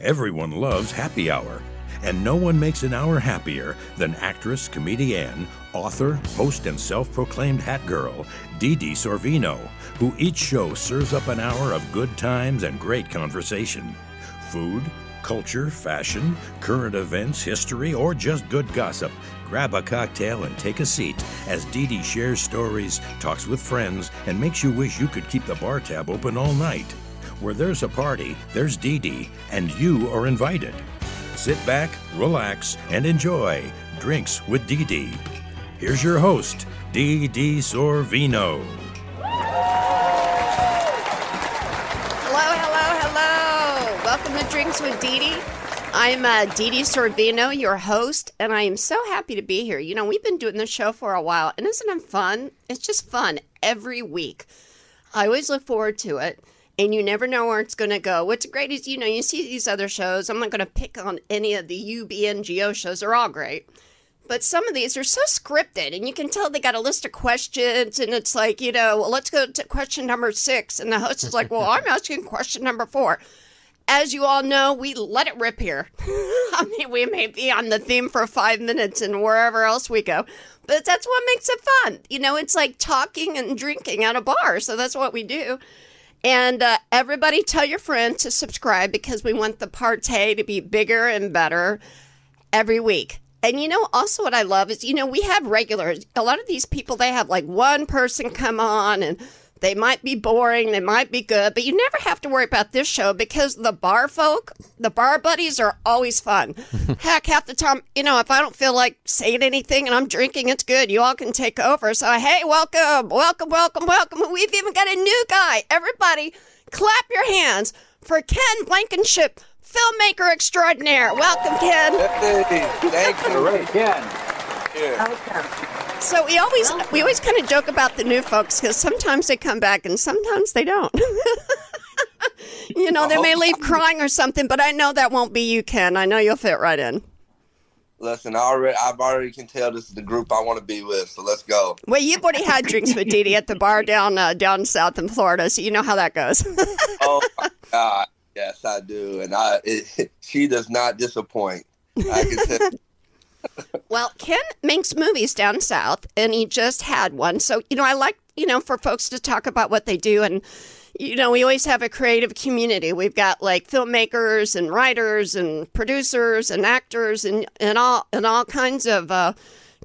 Everyone loves happy hour, and no one makes an hour happier than actress, comedian, author, host, and self-proclaimed hat girl, Dee Dee Sorvino, who each show serves up an hour of good times and great conversation. Food, culture, fashion, current events, history, or just good gossip. Grab a cocktail and take a seat as Dee Dee shares stories, talks with friends, and makes you wish you could keep the bar tab open all night. Where there's a party, there's Dee Dee, and you are invited. Sit back, relax, and enjoy Drinks with Dee Dee. Here's your host, Dee Dee Sorvino. Hello, hello, hello. Welcome to Drinks with Dee Dee. I'm uh, Dee Dee Sorvino, your host, and I am so happy to be here. You know, we've been doing this show for a while, and isn't it fun? It's just fun every week. I always look forward to it, and you never know where it's going to go. What's great is, you know, you see these other shows. I'm not going to pick on any of the UBNGO shows, they're all great. But some of these are so scripted, and you can tell they got a list of questions, and it's like, you know, well, let's go to question number six. And the host is like, well, I'm asking question number four as you all know, we let it rip here. I mean, we may be on the theme for five minutes and wherever else we go, but that's what makes it fun. You know, it's like talking and drinking at a bar. So that's what we do. And uh, everybody tell your friends to subscribe because we want the partay to be bigger and better every week. And you know, also what I love is, you know, we have regulars. A lot of these people, they have like one person come on and they might be boring, they might be good, but you never have to worry about this show because the bar folk, the bar buddies are always fun. Heck, half the time, you know, if I don't feel like saying anything and I'm drinking, it's good. You all can take over. So, hey, welcome, welcome, welcome, welcome. We've even got a new guy. Everybody, clap your hands for Ken Blankenship, filmmaker extraordinaire. Welcome, Ken. Hey, thank you. All right, Ken. Yeah. So we always we always kind of joke about the new folks because sometimes they come back and sometimes they don't. you know, they may leave crying or something, but I know that won't be you, Ken. I know you'll fit right in. Listen, I already, I've already can tell this is the group I want to be with. So let's go. Well, you've already had drinks with Dee at the bar down uh, down south in Florida, so you know how that goes. oh my God, yes, I do, and I it, she does not disappoint. I can tell. Well, Ken makes movies down south, and he just had one. So, you know, I like, you know, for folks to talk about what they do. And, you know, we always have a creative community. We've got like filmmakers and writers and producers and actors and, and all and all kinds of uh,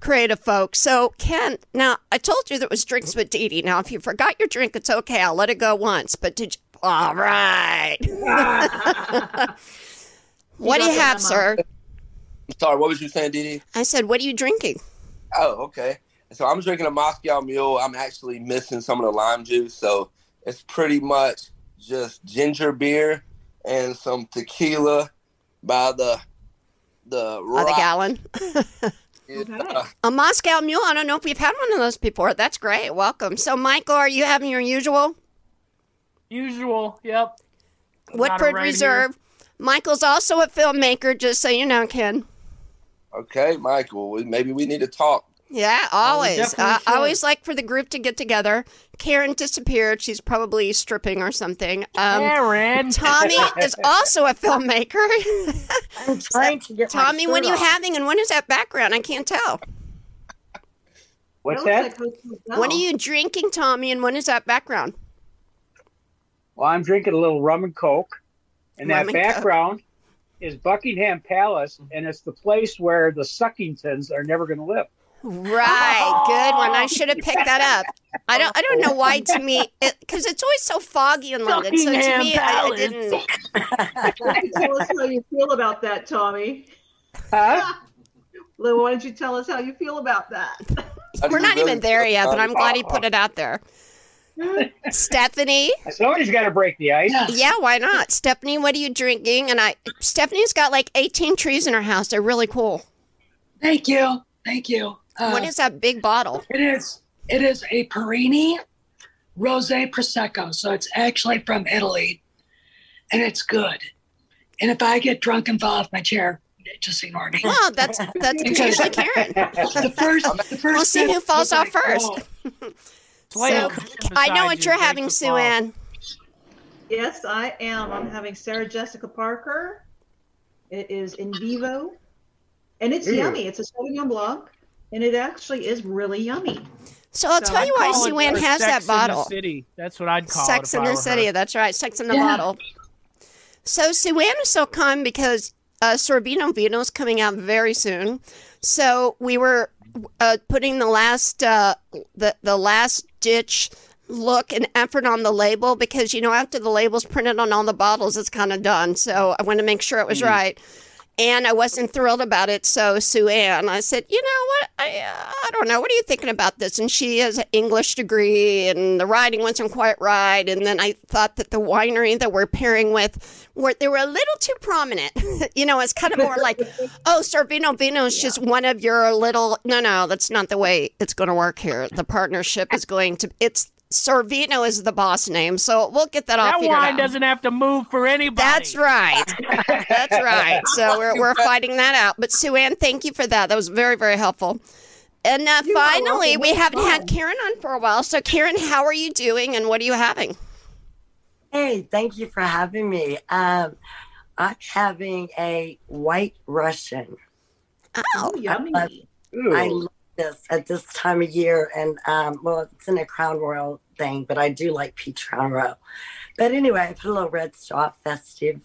creative folks. So, Ken, now I told you that was drinks with Dee Dee. Now, if you forgot your drink, it's okay. I'll let it go once. But did you? All right. what do you have, sir? Sorry, what was you saying, Dee Dee? I said, what are you drinking? Oh, okay. So I'm drinking a Moscow Mule. I'm actually missing some of the lime juice, so it's pretty much just ginger beer and some tequila by the the by the gallon. It, uh, a Moscow Mule. I don't know if we've had one of those before. That's great. Welcome. So, Michael, are you having your usual? Usual. Yep. Woodford right Reserve. Michael's also a filmmaker, just so you know, Ken. Okay, Michael. Maybe we need to talk. Yeah, always. definitely I I should. always like for the group to get together. Karen disappeared. She's probably stripping or something. Um, Karen. Tommy is also a filmmaker. I'm trying to get my Tommy, what are you off. having and what is that background? I can't tell. What's It that? looks like Hotel What are you drinking, Tommy, and what is that background? Well, I'm drinking a little rum and coke, and Rum that and Coke. Background is Buckingham Palace, mm-hmm. and it's the place where the Suckingtons are never going to live. Right, good one. I should have picked that up. I don't. I don't know why to me because it's always so foggy in London. So to Buckingham me, I, I Palace. didn't. Don't you tell us how you feel about that, Tommy? Huh? Lou, why don't you tell us how you feel about that? We're not really even there yet, but I'm glad he put it out there. Stephanie. Somebody's got to break the ice. Yeah. Yeah, why not? Stephanie, what are you drinking? And I, Stephanie's got like 18 trees in her house. They're really cool. Thank you. Thank you. Uh, what is that big bottle? it is? It is a Perini Rosé Prosecco. So it's actually from Italy, and it's good. And if I get drunk and fall off my chair, just ignore me. Well, that's that's usually Karen. The first, the 1st We'll see who falls off first. Playing So, I know what you, you're take having, the Sue. Ann. Yes, I am. I'm having Sarah Jessica Parker. It is in vivo, and it's Ooh. yummy. It's a Sauvignon Blanc, and it actually is really yummy. So I'll So tell I you why Call Sue Ann has Sex that in the bottle. City. That's what I'd call Sex it. if in the City. her. That's right. Sex in the Yeah. bottle. So Sue Ann is so kind because uh, Sorvino Vino is coming out very soon. So we were uh, putting the last uh, the the last ditch look and effort on the label because you know after the label's printed on all the bottles, it's kind of done. So I want to make sure it was mm. right. And I wasn't thrilled about it. So Sue Ann, I said, you know what? I, uh, I don't know. What are you thinking about this? And she has an English degree, and the writing wasn't quite right. And then I thought that the winery that we're pairing with, were they were a little too prominent. you know, it's kind of more like, oh, Sorvino Vino is just one of your little. No, no, that's not the way it's going to work here. The partnership is going to. It's Sorvino is the boss name, so we'll get that, off. That figured wine out. doesn't have to move for anybody. That's right. That's right. So we're, we're fighting that out. But Sue Ann, thank you for that. That was very, very helpful. And uh, finally, we haven't had. Karen on for a while. So, Karen, how are you doing and what are you having? Hey, thank you for having me. Um, I'm having a white Russian. Oh, Ooh, yummy. I Ooh. love this at this time of year, and um, well, it's in a Crown Royal thing, but I do like peach Royal. But anyway, I put a little red straw festive,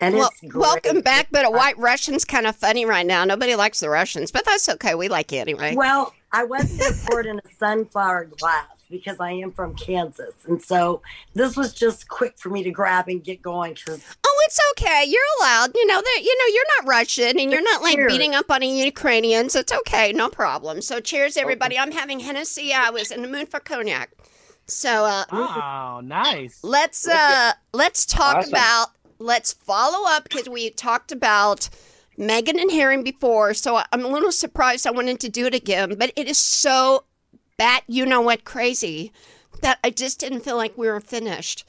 and well, it's great. welcome back. But a uh, white Russian's kind of funny right now. Nobody likes the Russians, but that's okay. We like it anyway. Well, I was going to pour it in a sunflower glass because I am from Kansas, and so this was just quick for me to grab and get going because Oh, it's okay. You're allowed. You know that. You know you're not Russian, and you're not like Cheers. beating up on any Ukrainians. It's okay, no problem. So, cheers, everybody. I'm having Hennessy. I was in the mood for cognac. So, uh, Oh, nice. let's uh, let's talk Awesome. about. Let's follow up because we talked about Meghan and Harry before. So I'm a little surprised. I wanted to do it again, but it is so bat you know what crazy that I just didn't feel like we were finished.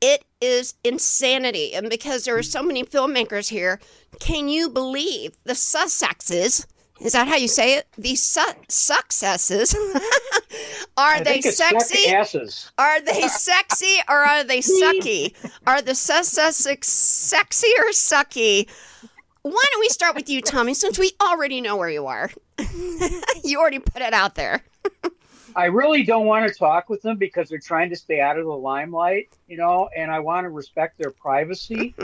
It is insanity. And because there are so many filmmakers here, can you believe the Sussexes? Is that how you say it? The su- successes. are I they think it's stuck sexy? Are they sexy or are they sucky? Are the successes sexy or sucky? Why don't we start with you, Tommy, since we already know where you are? you already put it out there. I really don't want to talk with them because they're trying to stay out of the limelight, you know, and I want to respect their privacy.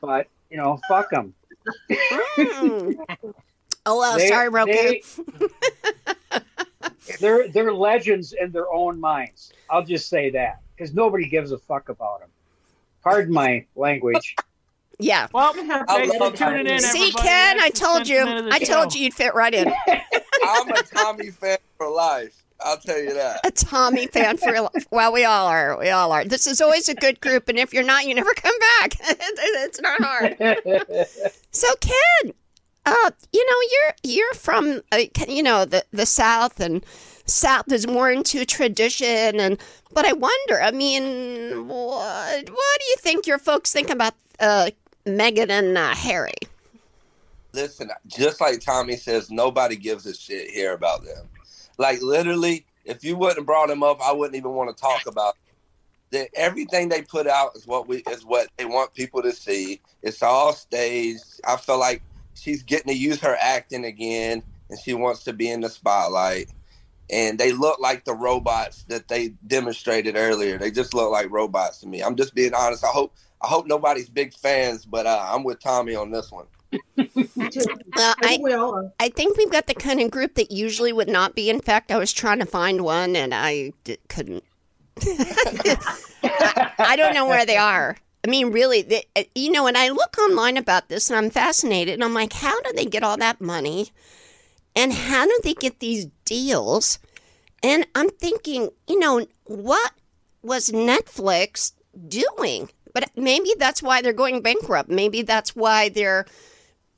but you know, fuck them. Mm. Oh, well, They- sorry, Roku. they- they're they're legends in their own minds. I'll just say that because nobody gives a fuck about them. Pardon my language. yeah. Well, have I thanks for love tuning in, See. Ken, I told you. sentiment of the I told show. you you'd fit right in. I'm a Tommy fan for life. I'll tell you that. A Tommy fan for life. Well, we all are. We all are. This is always a good group, and if you're not, you never come back. it's not hard. So Ken, uh, you know you're you're from uh, you know the the South and South is more into tradition and but I wonder. I mean, what what do you think your folks think about uh, Meghan and uh, Harry? Listen, just like Tommy says, nobody gives a shit here about them. Like literally, if you wouldn't have brought them up, I wouldn't even want to talk about. That everything they put out is what we is what they want people to see. It's all staged. I feel like she's getting to use her acting again, and she wants to be in the spotlight. And they look like the robots that they demonstrated earlier. They just look like robots to me. I'm just being honest. I hope I hope nobody's big fans, but uh, I'm with Tommy on this one. Me too. Uh, I I think I think we've got the kind of group that usually would not be. In fact, I was trying to find one and I d- couldn't. I, I don't know where they are. I mean, really, they, uh, you know, and I look online about this and I'm fascinated. And I'm like, how do they get all that money? And how do they get these deals? And I'm thinking, you know, what was Netflix doing? But maybe that's why they're going bankrupt. Maybe that's why their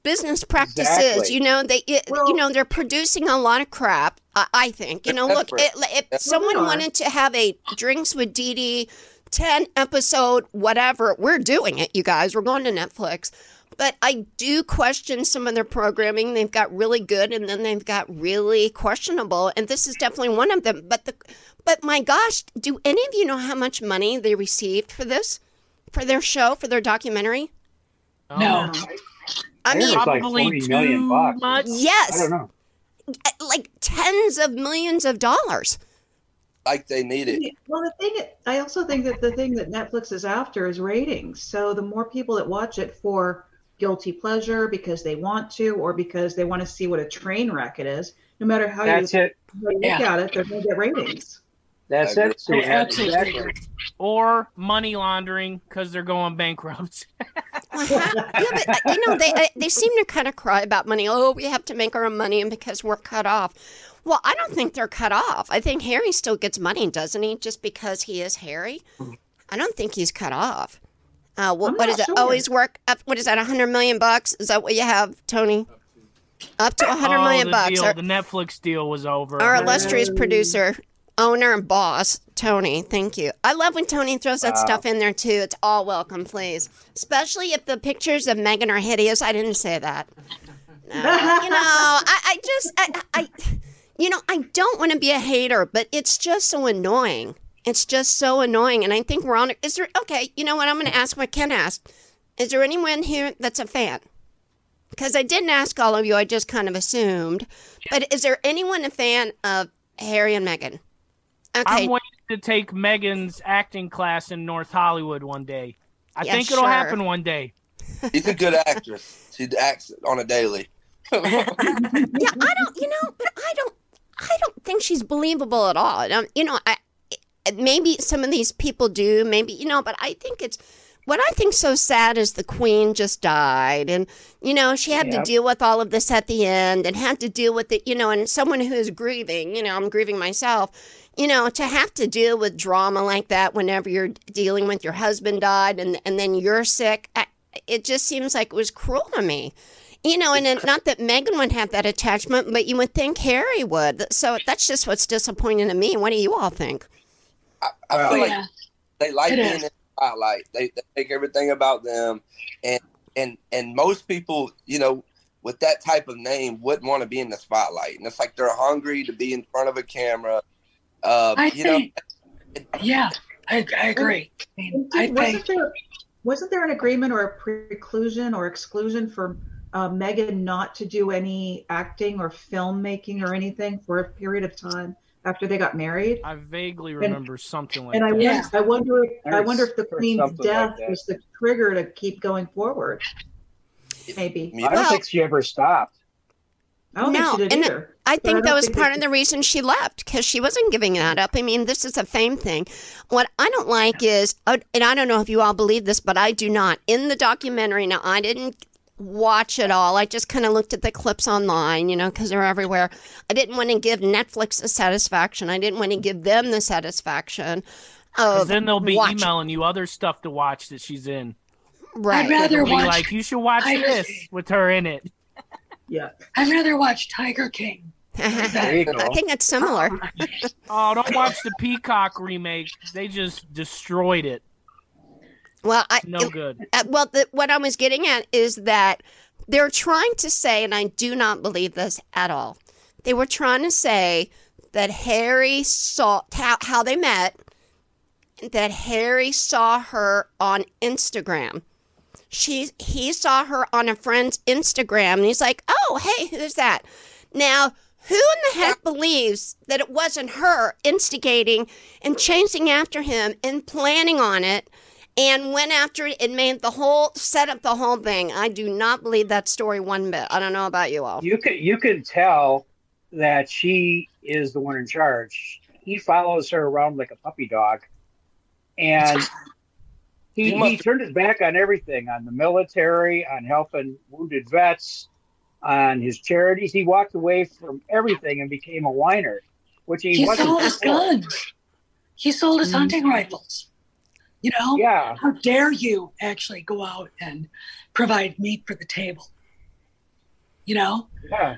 business practices. Exactly. You know, they it, Well- you know they're producing a lot of crap. I, I think you know. Look, it, if someone what they are. wanted to have a drinks with Dee Dee, ten episode whatever, we're doing it. You guys, we're going to Netflix. But I do question some of their programming. They've got really good, and then they've got really questionable, and this is definitely one of them. But the, but my gosh, do any of you know how much money they received for this, for their show, for their documentary? No. Um, I mean, It's like Probably 40 too million bucks. much. I yes, don't know. like tens of millions of dollars. Like they need it. Well, the thing, I also think that the thing that Netflix is after is ratings. So the more people that watch it for guilty pleasure because they want to, or because they want to see what a train wreck it is, no matter how you That's it. look Yeah. at it, they're going to get ratings. That's it. Sue. Yeah, absolutely. Exactly. Or money laundering because they're going bankrupt. Well, ha- yeah, but uh, you know they uh, they seem to kind of cry about money. Oh, we have to make our own money, and because we're cut off. Well, I don't think they're cut off. I think Harry still gets money, doesn't he? Just because he is Harry, I don't think he's cut off. Uh, what, I'm what not is it? Always work up. What is that? A hundred million bucks? Is that what you have, Tony? Up to a hundred oh, million the bucks. Deal, Our, the Netflix deal was over. our illustrious producer, owner, and boss, Tony. Thank you. I love when Tony throws that stuff in there too. It's all welcome, please. Especially if the pictures of Meghan are hideous. I didn't say that. No. you know, I, I just, I, I, you know, I don't want to be a hater, but it's just so annoying. It's just so annoying, and I think we're on. Is there okay? You know what? I'm going to ask what Ken asked. Is there anyone here that's a fan? Because I didn't ask all of you. I just kind of assumed. But is there anyone a fan of Harry and Meghan? Okay. I'm waiting to take Meghan's acting class in North Hollywood one day. I Yeah, think it'll sure. happen one day. She's a good actress. She acts on a daily. yeah, I don't. You know, but I don't. I don't think she's believable at all. Um, you know, I maybe some of these people do. Maybe you know, but I think it's. What I think so sad is the queen just died, and you know she had Yep. to deal with all of this at the end, and had to deal with it. You know, and someone who is grieving. You know, I'm grieving myself. You know, to have to deal with drama like that whenever you're dealing with your husband died, and and then you're sick. I, it just seems like it was cruel to me. You know, and not that Meghan would have that attachment, but you would think Harry would. So that's just what's disappointing to me. What do you all think? I, I Well, feel Oh, like yeah. they like It being is. in the spotlight. They, they make everything about them, and and and most people, you know, with that type of name, wouldn't want to be in the spotlight. And it's like they're hungry to be in front of a camera. Uh, I you know, think, yeah, I, I agree. I mean, I wasn't think, there wasn't there an agreement or a preclusion or exclusion for uh, Meghan not to do any acting or filmmaking or anything for a period of time after they got married? I vaguely remember something like And I. Yeah. wonder, I wonder, if, I wonder if the queen's something like death was the trigger to keep going forward. Maybe you I don't think she ever stopped. I don't No, think she did and either. I think don't that was think part of the reason she left because she wasn't giving that up. I mean, this is a fame thing. What I don't like is, and I don't know if you all believe this, but I do not. In the documentary, now I didn't watch it all. I just kind of looked at the clips online, you know, because they're everywhere. I didn't want to give Netflix the satisfaction. I didn't want to give them the satisfaction 'Cause of then they'll be watching- emailing you other stuff to watch that she's in. Right. I'd rather be watch. like, you should watch Tiger this King. with her in it. Yeah. I'd rather watch Tiger King. There you go. I think it's similar. Oh, don't watch the Peacock remake. They just destroyed it. Well, I No good. Uh, well, the, what I was getting at is that they're trying to say, and I do not believe this at all. They were trying to say that Harry saw how, how they met, that Harry saw her on Instagram. She he saw her on a friend's Instagram, and he's like, "Oh, hey, who's that?" Now, who in the heck believes that it wasn't her instigating and chasing after him and planning on it? And went after it and made the whole set up the whole thing. I do not believe that story one bit. I don't know about you all. You can you can tell that she is the one in charge. He follows her around like a puppy dog, and he, He he turned his back on everything on the military, on helping wounded vets, on his charities. He walked away from everything and became a whiner, which he, He wasn't. sold his guns. He sold his hunting rifles. You know? Yeah. How dare you actually go out and provide meat for the table? You know? Yeah.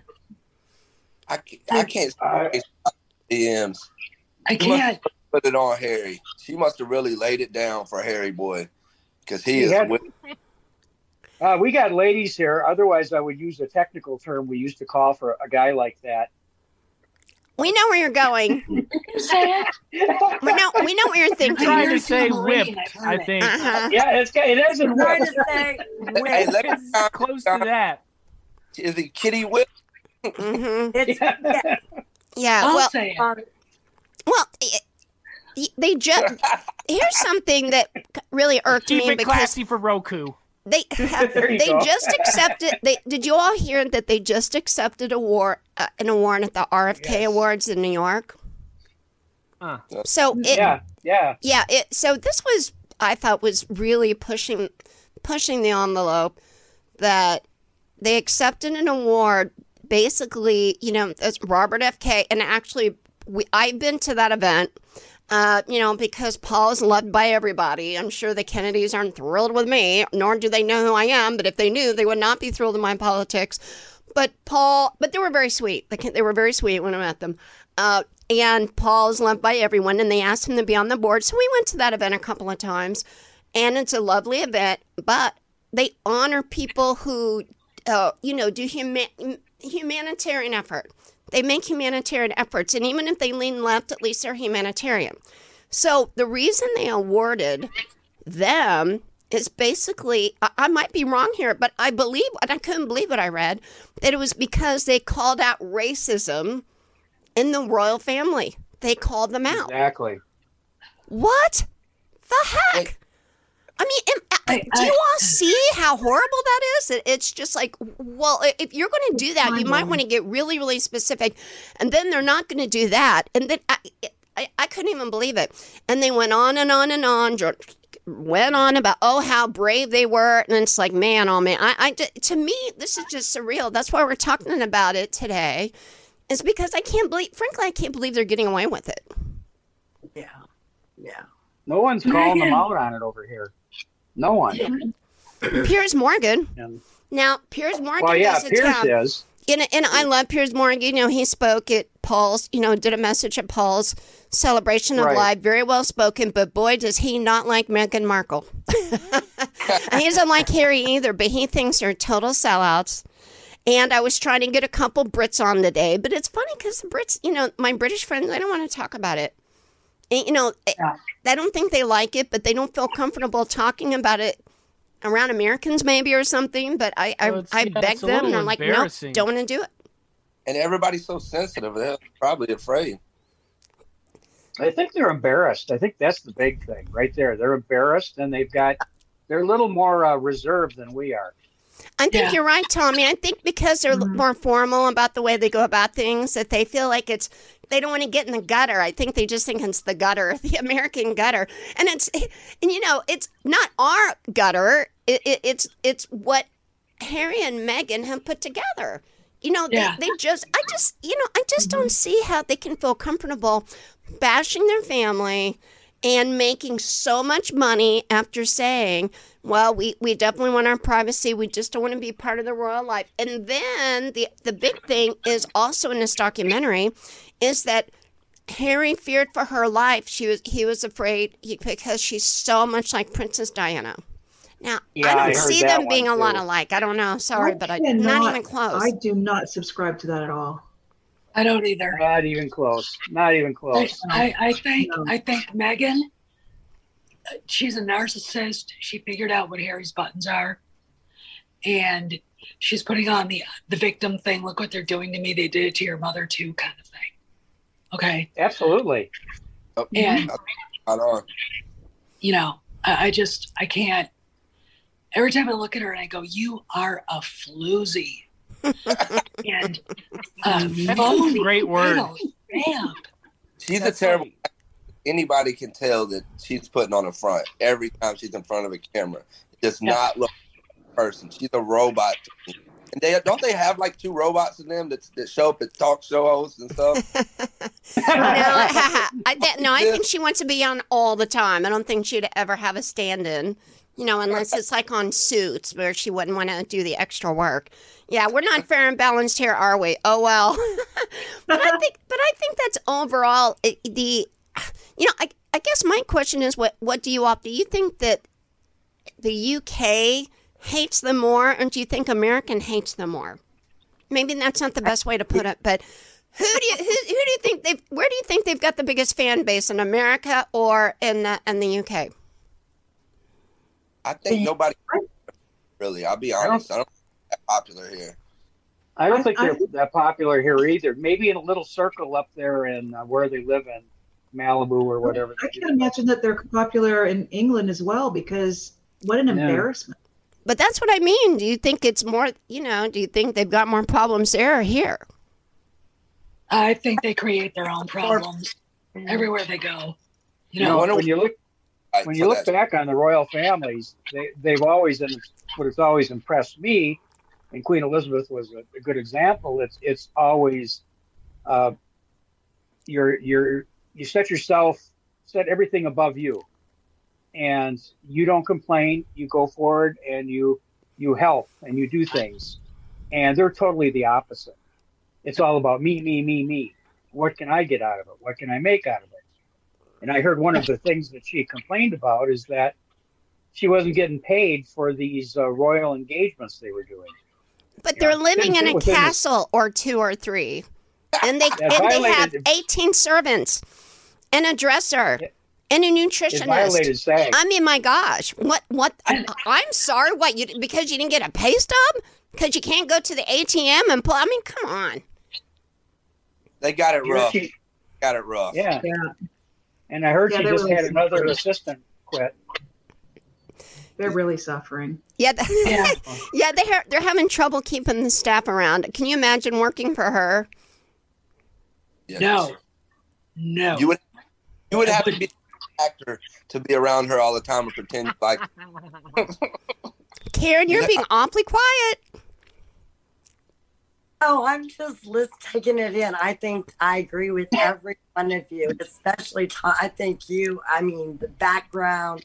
I, I can't Uh, DMs. I can't. put it on Harry. She must have really laid it down for Harry boy, because he He is. had- with- Uh, we got ladies here. Otherwise, I would use a technical term we used to call for a guy like that. We know where you're going. Say it. We know we know what you're I'm thinking. trying to say doing whipped, I've I think. Uh-huh. yeah, it's it isn't Trying to say, Hey, let whip. me Close to that. Is it Kitty Whip? hmm It's, yeah. Yeah. I'll Well, say it. um, well, y- y- they just here's something that really irked Keep me it because classy for Roku. They they just accepted. They did you all hear that they just accepted a war uh, an award at the RFK Yes. Awards in New York? So it, yeah, yeah. yeah it so this was i thought was really pushing pushing the envelope that they accepted an award basically you know robert f k and actually we, i've been to that event uh, you know, because Paul is loved by everybody. I'm sure the Kennedys aren't thrilled with me, nor do they know who I am. But if they knew, they would not be thrilled with my politics. But Paul, but they were very sweet. They, they were very sweet when I met them. Uh, and Paul is loved by everyone, and they asked him to be on the board. So we went to that event a couple of times, and it's a lovely event. But they honor people who, uh, you know, do huma- humanitarian effort. They make humanitarian efforts, and even if they lean left, at least they're humanitarian. So the reason they awarded them is basically, I, I might be wrong here, but I believe, and I couldn't believe what I read, that it was because they called out racism in the royal family. They called them out. Exactly. What the heck? I mean, am- uh, I- do you all see how horrible that is? It, it's just like, well, if you're going to do that, you might want to get really, really specific. And then they're not going to do that. And then I, I, I couldn't even believe it. And they went on and on and on, went on about, oh, how brave they were. And it's like, man, oh, man. I, I, to me, this is just surreal. That's why we're talking about it today. Is because I can't believe, frankly, I can't believe they're getting away with it. yeah. Yeah. No one's calling them Meghan. out on it over here. No one. Piers Morgan. And, Now, Piers Morgan well, yeah, is a Pierce town. is. And, and I love Piers Morgan. You know, he spoke at Paul's, you know, did a message at Paul's celebration of Right. life. Very well spoken, but boy, does he not like Meghan Markle. He doesn't like Harry either, but he thinks they're total sellouts. And I was trying to get a couple Brits on today, but it's funny because the Brits, you know, my British friends, I don't want to talk about it. And, you know, Yeah. I don't think they like it, but they don't feel comfortable talking about it around Americans, maybe or something. But I, I, Well, I yeah, beg them, and little I'm like, no, don't want to do it. And everybody's so sensitive. They're probably afraid. I think they're embarrassed. I think that's the big thing right there. They're embarrassed and they've got, they're a little more uh, reserved than we are. I think Yeah. you're right, Tommy. I think because they're Mm-hmm. more formal about the way they go about things, that they feel like it's they don't want to get in the gutter. I think they just think it's the gutter, the American gutter, and it's and you know it's not our gutter. It, it, it's it's what Harry and Meghan have put together. You know, Yeah. they just I just you know I just don't see how they can feel comfortable bashing their family and making so much money after saying, well, we, we definitely want our privacy. We just don't want to be part of the royal life. And then the, the big thing is also in this documentary is that Harry feared for her life. She was he was afraid he, because she's so much like Princess Diana. Now Yeah, I I don't heard see them being a lot alike. I don't know. Sorry, I but I cannot- not even close. I do not subscribe to that at all. I don't either. Not even close. Not even close. I, I think No. I think Meghan, uh, she's a narcissist. She figured out what Harry's buttons are, and she's putting on the the victim thing. Look what they're doing to me. They did it to your mother too, kind of thing. Okay, Absolutely. Oh, and Spot on. you know, I, I just I can't. Every time I look at her and I go, "You are a floozy," and That's um, phony, great word. little She's That's a terrible. funny. Anybody can tell that she's putting on a front every time she's in front of a camera. It does Yeah. not look like a person. She's a robot. And they don't they have like two robots in them that, that show up at talk show hosts and stuff. no, I, that, no, I think she wants to be on all the time. I don't think she'd ever have a stand-in. You know, unless it's like on Suits, where she wouldn't want to do the extra work. Yeah, we're not fair and balanced here, are we? Oh well. but I think, but I think that's overall eh, the. You know, I, I guess my question is, what what do you opt? Do you think that the UK hates them more, or do you think American hates them more? Maybe that's not the best way to put it, but who do you who, who do you think they where do you think they've got the biggest fan base in America or in the, in the UK? I think nobody really. I'll be honest. I don't, think that popular here. I don't I- think I they're think- that popular here either. Maybe in a little circle up there in uh, where they live in Malibu or whatever. I can imagine that they're popular in England as well because what an Yeah. embarrassment. But that's what I mean. Do you think it's more, you know, do you think they've got more problems there or here? I think they create their own problems everywhere they go. You You know, know, when you look when you look back on the royal families, they they've always and what has always impressed me, and Queen Elizabeth was a, a good example. It's it's always uh, you're you're you set yourself set everything above you, and you don't complain. You go forward and you you help and you do things, and they're totally the opposite. It's all about me, me, me, me. What can I get out of it? What can I make out of it? And I heard one of the things that she complained about is that she wasn't getting paid for these uh, royal engagements they were doing. But they're living in a within the- castle or two or three. And they Yeah, and they have 18 servants and a dresser and a nutritionist. I mean, my gosh, what what? I, I'm sorry, what you because you didn't get a pay stub because you can't go to the ATM and pull. I mean, come on. They got it rough. she- Got it rough. yeah. Yeah, And I heard Yeah, she just were- had another assistant quit. They're really suffering. Yeah, th- Yeah. yeah, they ha- they're having trouble keeping the staff around. Can you imagine working for her? Yeah. no, no. You would you would have to be an actor to be around her all the time and pretend like Karen, you're Yeah. being awfully quiet. Oh, I'm just list taking it in. I think I agree with every one of you, especially Tom. I think you. I mean, the background,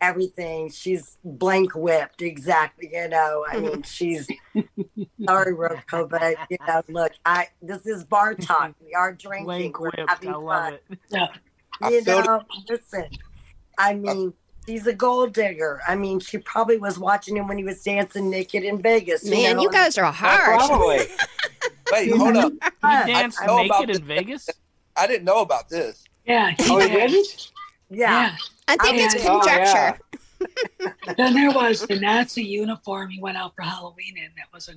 everything. She's blank whipped, exactly. You know, I mm-hmm. mean, she's sorry, Rocco, but you know, look, I this is bar talk. We are drinking. Blank We're whipped. having I love fun. it. I You feel know, listen. I mean, she's a gold digger. I mean, she probably was watching him when he was dancing naked in Vegas. Man, know, you guys are harsh. Probably. wait, hold up. You danced I know about naked in. Vegas? I didn't know about this. yeah. oh, you yeah. Yeah. I think I it's mean- Oh, conjecture. yeah. Then there was the Nazi uniform he went out for Halloween in. That was a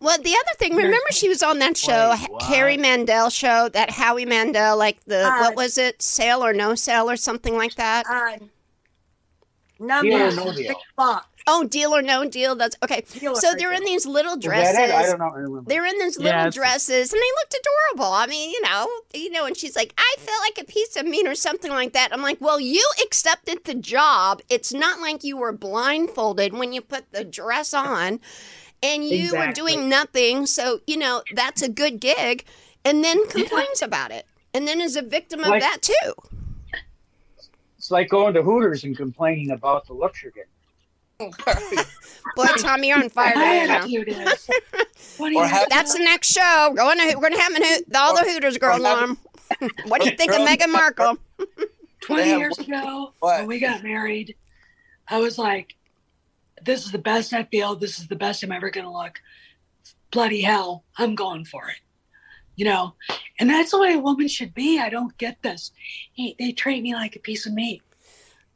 Well, the other thing, remember she was on that show, Wait, Carrie Mandel show, that Howie Mandel, like the Uh, what was it, sale or no sale or something like that. Uh, number Deal or no deal? Oh, deal or no deal. That's okay. Deal So they're in these little Is that it? I dresses. don't know. I. They're in these little it's- dresses, and they looked adorable. I mean, you know, you know, and she's like, "I feel like a piece of meat" or something like that. I'm like, "Well, you accepted the job. It's not like you were blindfolded when you put the dress on, and you were doing nothing. So, you know, that's a good gig." And then complains about it, and then is a victim of Like- that too. It's like going to Hooters and complaining about the looks you're getting. Boy, Tommy, you're on fire today. Ah, now. What do you Or That's the next show. We're going to we're gonna have an, Hoot- all the Hooters girls have- on. what do you think of Meghan Markle? 20 have years ago What? when we got married, I was like, this is the best I feel. This is the best I'm ever going to look. Bloody hell, I'm going for it. You know, and that's the way a woman should be. I don't get this. Hey, they treat me like a piece of meat.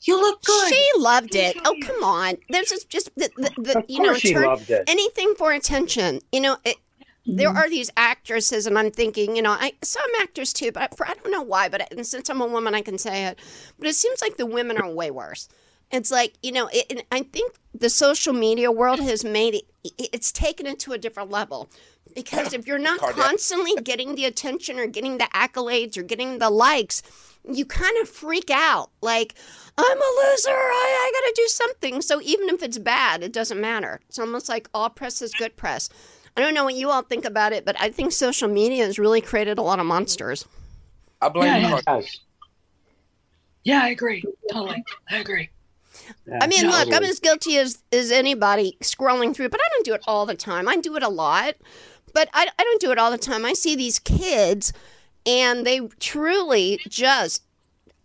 You look good. She loved it. Oh, come on. There's just, just the, the, the Of you know, she turn loved it. anything for attention. You know, it, there mm-hmm. are these actresses, and I'm thinking, you know, I some actors too, but for, I don't know why. But and since I'm a woman, I can say it. But it seems like the women are way worse. It's like you know, it, and I think the social media world has made it. It's taken it to a different level. Because if you're not Kardashian. constantly getting the attention or getting the accolades or getting the likes, you kind of freak out. Like, I'm a loser. I, I got to do something. So even if it's bad, it doesn't matter. It's almost like all press is good press. I don't know what you all think about it, but I think social media has really created a lot of monsters. I blame Yeah, you. yeah. Yeah, I agree. Totally. I agree. I mean, Yeah. look, I'm as guilty as, as anybody scrolling through, but I don't do it all the time. I do it a lot, but I, I don't do it all the time. I see these kids, and they truly just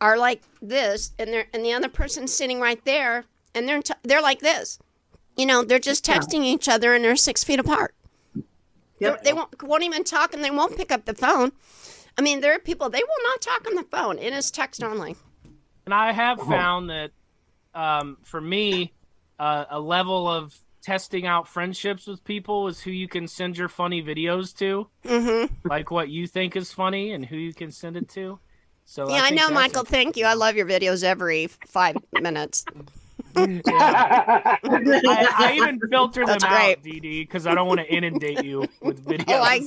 are like this, and they're and the other person's sitting right there, and they're t- they're like this. You know, they're just texting each other, and they're six feet apart. Yep. They won't won't even talk, and they won't pick up the phone. I mean, there are people they will not talk on the phone. It is text only. And I have oh. found that um, for me, uh, a level of testing out friendships with people is who you can send your funny videos to, Mm-hmm. like what you think is funny and who you can send it to. So Yeah, I, think know, Michael. Thank you. I love your videos every five minutes. Yeah. I, I even filter them That's out, great. DD, because I don't want to inundate you with videos. Oh, I,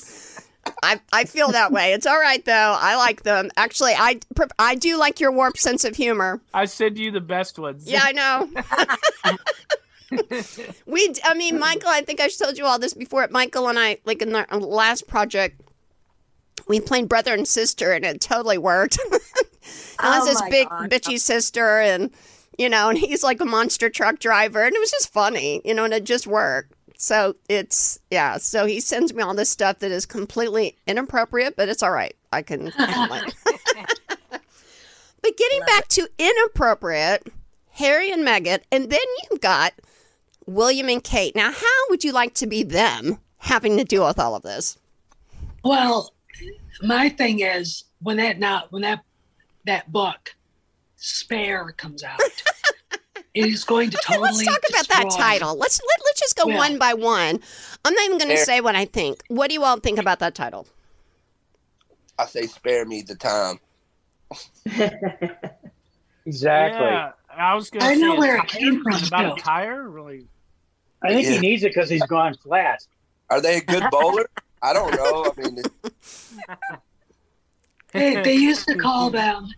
I, I feel that way. It's all right though. I like them. Actually, I, I do like your warped sense of humor. I send you the best ones. Yeah, I know. we, I mean, Michael. I think I told you all this before. Michael and I, like in the last project, we played brother and sister, and it totally worked. I was Oh this big God. bitchy sister, and you know, and he's like a monster truck driver, and it was just funny, you know, and it just worked. So it's yeah. So he sends me all this stuff that is completely inappropriate, but it's all right. I can handle it. but getting back to inappropriate, Harry and Meghan, and then you've got William and Kate. Now, how would you like to be them having to deal with all of this? Well, my thing is when that not when that that book Spare comes out, it is going to Okay, let's talk about that title. Let's let, let's just go Well- one by one. I'm not even going to say what I think. What do you all think about that title? I say spare me the time. Exactly. Yeah, I was going to I say know where it came from, About too. a tire, really? I think Yeah. he needs it because he's gone flat. Are they a good bowler? I don't know. I mean, They, they used to call them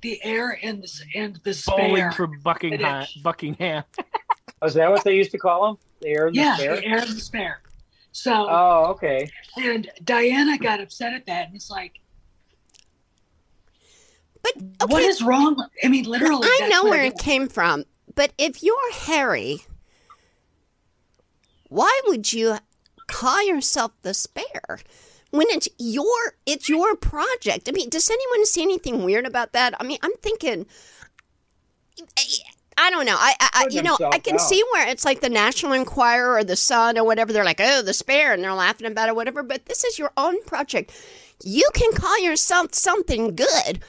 the heir and the and the Bowling for Buckingham. Buckingham. Was that what they used to call him? The heir and the yeah, spare? the heir and the spare. So Oh, okay. and Diana got upset at that, and it's like, But okay, what is wrong? I mean, literally. I know where it it came from. But if you're Harry, why would you call yourself the spare when it's your it's your project? I mean, does anyone see anything weird about that? I mean, I'm thinking. I don't know. I, I, you know, I can out. see where it's like the National Enquirer or the Sun or whatever. They're like, oh, the spare, and they're laughing about it, whatever. But this is your own project. You can call yourself something good.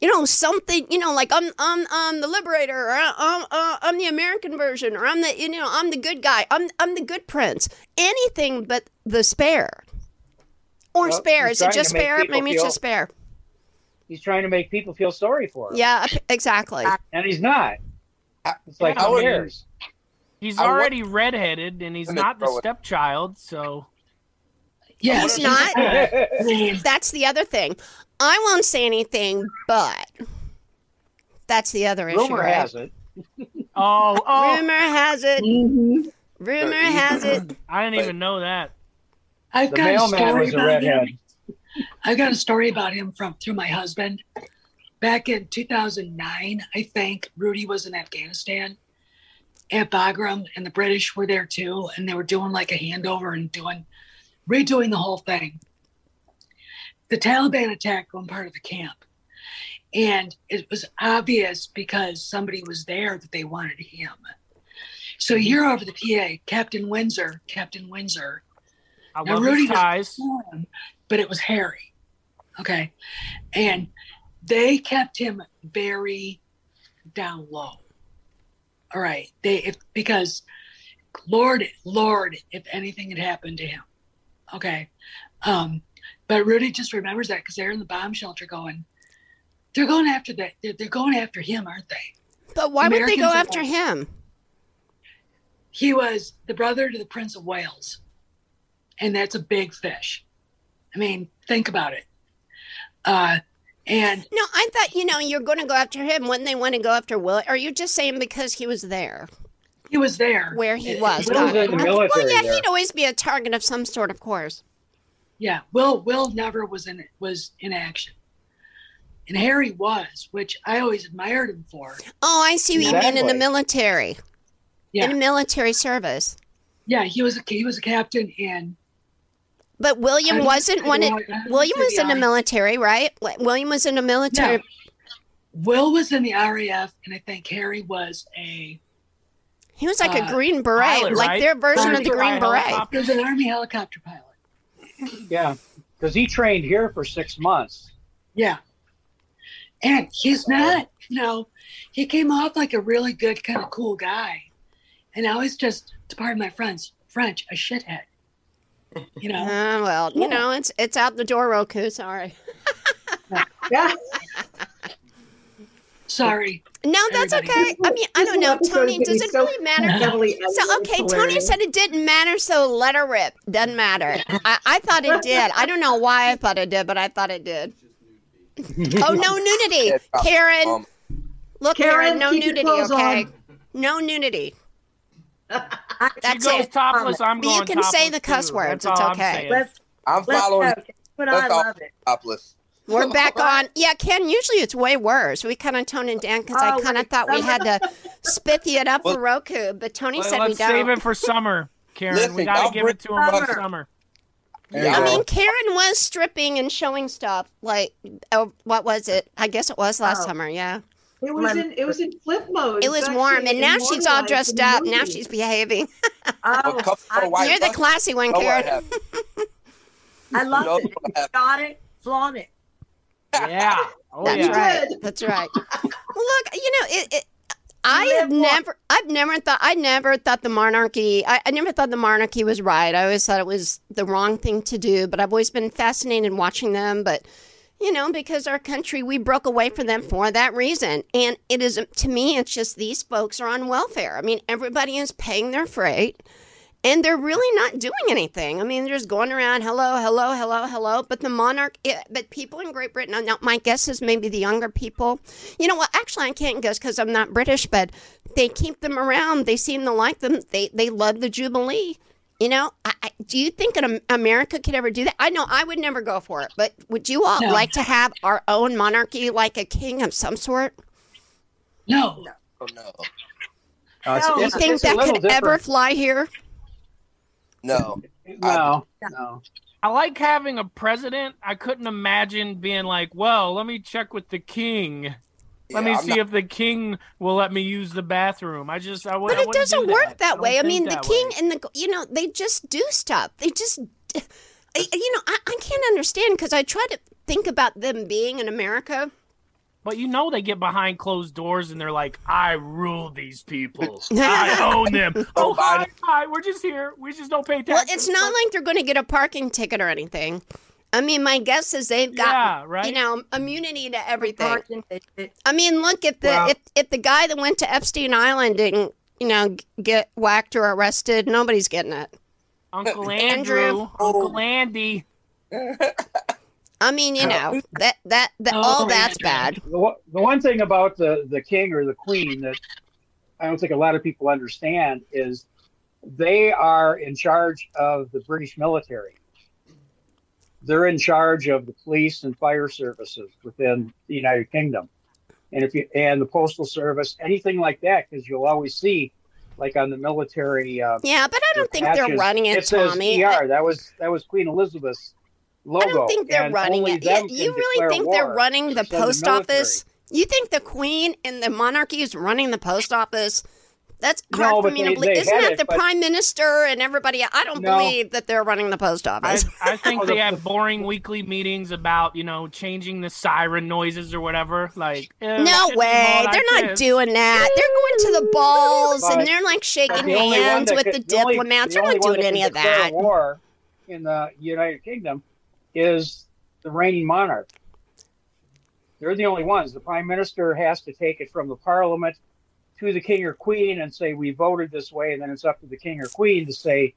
You know, something. You know, like I'm, I'm, I'm the Liberator, or I'm, uh, I'm the American version, or I'm the, you know, I'm the good guy. I'm, I'm the good prince. Anything but the spare. Or Well, spare. Is it just to make spare? Maybe it's just spare. He's trying to make people feel sorry for him. Yeah, exactly. And he's not. It's like, Yeah, who cares? He's I wa- already redheaded, and he's not the stepchild, so Yeah, He's not. That's the other thing. I won't say anything, but that's the other issue. Rumor right? has it. oh, oh, Rumor has it. Mhm. Rumor has it. I didn't even know that. I've The got a story was a about redhead. him. I've got a story about him from through my husband. Back in 2009, I think Rudy was in Afghanistan at Bagram, and the British were there too, and they were doing like a handover and doing redoing the whole thing. The Taliban attacked one part of the camp, and it was obvious because somebody was there that they wanted him. So you hear over the PA, Captain Windsor, Captain Windsor, I Now, love Rudy his was- ties. him, but it was Harry. Okay. And they kept him very down low. All right. They if because Lord, Lord, if anything had happened to him. Okay. Um, but Rudy just remembers that because they're in the bomb shelter going, they're going after that. They're, they're going after him, aren't they? But why would they go after like- him? He was the brother to the Prince of Wales. And that's a big fish. I mean, think about it. Uh, and No, I thought you know you're going to go after him. Wouldn't they want to go after Will? Are you just saying because he was there? He was there. Where he was. He got was in the military Well, yeah, there. he'd always be a target of some sort, of course. Yeah, Will Will never was in was in action, and Harry was, which I always admired him for. Oh, I see what you mean in the military. Yeah, In military service. yeah, he was a he was a captain in. But William I- wasn't one. Of, William was in the military, right? William was in the military. No. Will was in the RAF, and I think Harry was a He was like a Uh, Green Beret, pilot, like right? their version of the Green Beret. helicopter. he was an Army helicopter pilot. Yeah, because he trained here for six months. Yeah, and he's not. You know, he came off like a really good, kind of cool guy, and now he's just, to pardon my friends, French, a shithead. You know. Uh, well, you know, it's it's out the door, Roku. Sorry. Yeah. Sorry. No, that's Everybody. okay. I mean, I don't know, Tony. Does it really matter? So okay, Tony said it didn't matter, so let her rip. Doesn't matter. I, I thought it did. I don't know why I thought it did, but I thought it did. Oh no nudity, Karen. um, Look, Karen, Karen, no nudity, okay? on. No nudity. I, She That's goes it. topless. I'm But you going can say the cuss too. words, That's it's all I'm okay. Let's I'm let's following. But I Let's all- love it. topless. We're back on. Yeah, Ken. Usually it's way worse. We kind of toned it down because I Oh, kind of wait, thought we had to spiffy it up Well- for Roku, but Tony Let- said we Let's save don't. it for summer, Karen. we gotta give it to him for summer. summer. Yeah, I mean, Karen was stripping and showing stuff. Like, oh, what was it? I guess it was last Oh. summer. Yeah, It was in it was in flip mode. it was warm, and now she's all dressed in the up. Now she's behaving. Oh, couple I, You're the classy one, know Karen. happened. I love You it. what. Got it. Flaunt it. Yeah. Oh That's yeah. right. That's right. look, you know, it. it I have live what? never, I've never thought, I never thought the monarchy, I, I never thought the monarchy was right. I always thought it was the wrong thing to do, but I've always been fascinated watching them. But, you know, because our country, we broke away from them for that reason. And it is, to me, it's just these folks are on welfare. I mean, everybody is paying their freight and they're really not doing anything. I mean, they're just going around, hello, hello, hello, hello. But the monarch, it, but people in Great Britain, now my guess is maybe the younger people. You know what? Actually, I can't guess because I'm not British, but they keep them around. They seem to like them. They they love the Jubilee. You know, I, I, do you think an, America could ever do that? I know I would never go for it, but would you all No. like to have our own monarchy, like a king of some sort? no. Oh, no. Uh, it's- No. You it's- think it's that little could ever fly here? No. No, no. I like having a president. I couldn't imagine being like, well, let me check with the king. Let me I'm see not- if the king will let me use the bathroom. I just, I, would- But I it wouldn't doesn't do work that, that way. I think mean, the king way. and the you know they just do stuff. They just, you know, I, I can't understand because I try to think about them being in America. But you know they get behind closed doors and they're like, I rule these people. I own them. Oh, hi, hi. We're just here. We just don't pay taxes. Well, it's not like they're going to get a parking ticket or anything. I mean, my guess is they've got Yeah, right? you know immunity to everything. I mean, look if the Well- if if the guy that went to Epstein Island didn't you know get whacked or arrested, nobody's getting it. Uncle Andrew. Andrew, Uncle oh. Andy. I mean, you uh, know that that that Oh, all that's bad. The, one- the one thing about the, the king or the queen that I don't think a lot of people understand is they are in charge of the British military. They're in charge of the police and fire services within the United Kingdom, and if you and the postal service, anything like that, because you'll always see, like on the military. Uh, Yeah, but I don't think they're running it, it says Tommy. ER. That was that was Queen Elizabeth's logo. I don't think they're running it. You, you really think they're running the post military. office? You think the queen and the monarchy is running the post office? That's No, hard for but me to believe. Isn't that it, the but- prime minister and everybody? I don't No. believe that they're running the post office. I think Oh, they have boring weekly meetings about, you know, changing the siren noises or whatever. Like, eh, no way. like They're not this. doing that. They're going to the balls But- and they're like shaking The hands with could- the diplomats. the They're only not one doing any can of declare that. War in the United Kingdom is the reigning monarch. They're the only ones. The prime minister has to take it from the parliament to the king or queen and say we voted this way, and then it's up to the king or queen to say,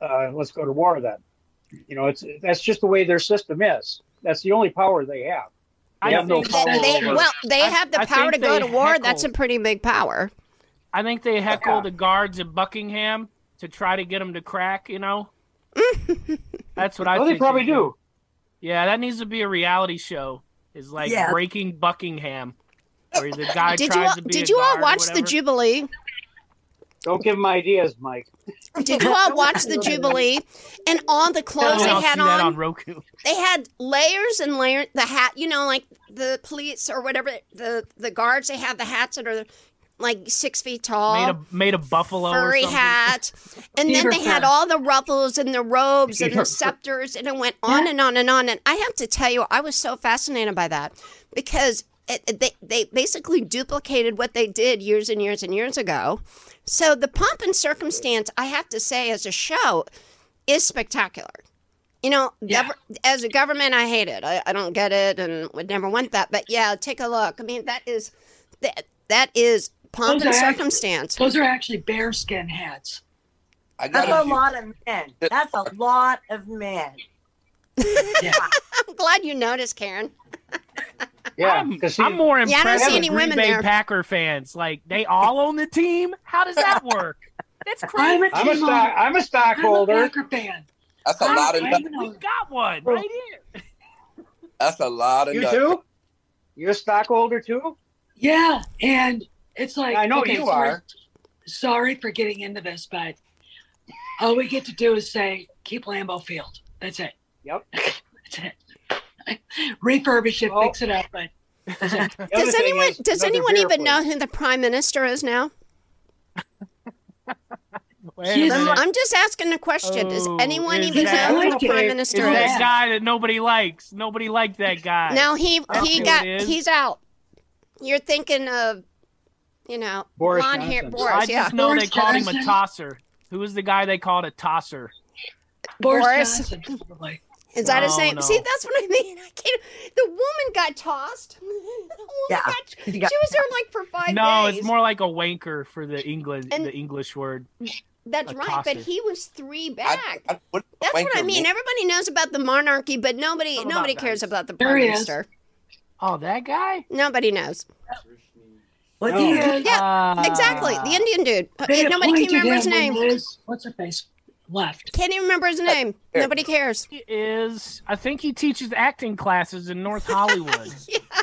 uh, "Let's go to war." Then, you know, it's that's just the way their system is. That's the only power they have. They I have no power They, well, they I- have the I power think to go to war. That's a pretty big power. I think they heckle Yeah. the guards at Buckingham to try to get them to crack. You know, that's what I Well, think. they probably do. Yeah, that needs to be a reality show. Is like Yeah. breaking Buckingham, where the guy Did you tries all, to be. did a you all watch the. Jubilee? Don't give them ideas, Mike. Did you all watch the Jubilee? And all the clothes they had on, on Roku. they had layers and layers. The hat, you know, like the police or whatever the the guards. They have the hats that are like six feet tall. Made a made a buffalo or furry something. hat. And then Beaver they had all the ruffles and the robes and the scepters, and it went on and on and on. And I have to tell you, I was so fascinated by that because it, it- they, they basically duplicated what they did years and years and years ago. So the pomp and circumstance, I have to say, as a show, is spectacular. You know, Yeah. gov- as a government, I hate it. I, I don't get it and would never want that. But yeah, take a look. I mean, that is that that is pomp Those and are act- circumstance. Those are actually bearskin hats. I got That's a few- lot of men. That's a lot of men. Yeah. I'm glad you noticed, Karen. Yeah, I'm, because I'm more Yeah, I don't see with any Green women Bay there. Packer fans. Like they all own the team. How does that work? That's I'm crazy. a, I'm a team stock. I'm a I'm a stockholder. Packer fan. That's a I'm- lot of I'm nuts. We got one right here. That's a lot of You nuts. too? You're a stockholder too? Yeah, and it's like I know okay, you sorry, are. Sorry for getting into this, but all we get to do is say keep Lambeau Field. That's it. Yep. That's it. Refurbish it, Well- fix it up, but that's it. The other Does anyone is does anyone beer even know who the prime minister is now? Wait a He's minute. I'm just asking a question. Does Oh, anyone is even that- know who the prime minister Is is? that guy that nobody likes? Nobody liked that guy. Now he That's he got he's out. You're thinking of, you know, Boris blonde hair Boris. I yeah, just know they Boris called him a tosser. Who was the guy they called a tosser? Boris, Boris. Johnson, probably. is that his No, name? no. See, that's what I mean. I can't. The woman got tossed. Woman Yeah. got- She she got- was there like for five No, days. it's more like a wanker for the English And- the English word. That's a right, but he was three back. I, what That's what I mean. mean? Everybody knows about the monarchy, but nobody What nobody that? cares about the There prime minister. Oh, that guy? Nobody knows. What No. do Yeah. Yeah, Uh, Exactly, the Indian dude. Uh, Nobody can appointed remember his name. Liz- what's her face? Left. Can't even remember his name. Here. Nobody cares. He is I think he teaches acting classes in North Hollywood.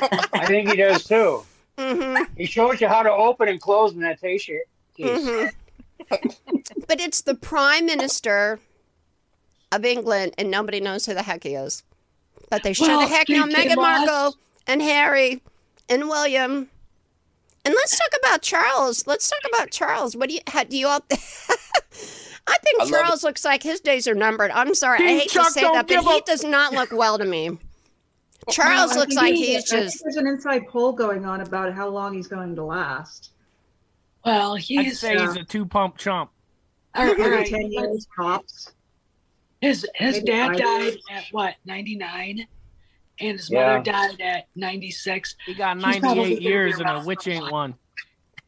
I think he does too. hmm He shows you how to open and close an attaché case. hmm but it's the prime minister of England, and nobody knows who the heck he is. But they sure Well, the heck know Meghan Moss- Markle and Harry and William. And let's talk about Charles. Let's talk about Charles. What do you? How, do you all? I think I Charles looks like his days are numbered. I'm sorry, I hate Chuck to say that, but give he does not look well to me. Charles I looks like he- he's I think just. there's an inside poll going on about how long he's going to last. Well, I'd he's say he's uh, a two pump chump. all right, all Maybe right. Ten years tops. His his Maybe dad five died at what ninety nine, and his Yeah. mother died at ninety six. He got 98 years and a around witch ain't one.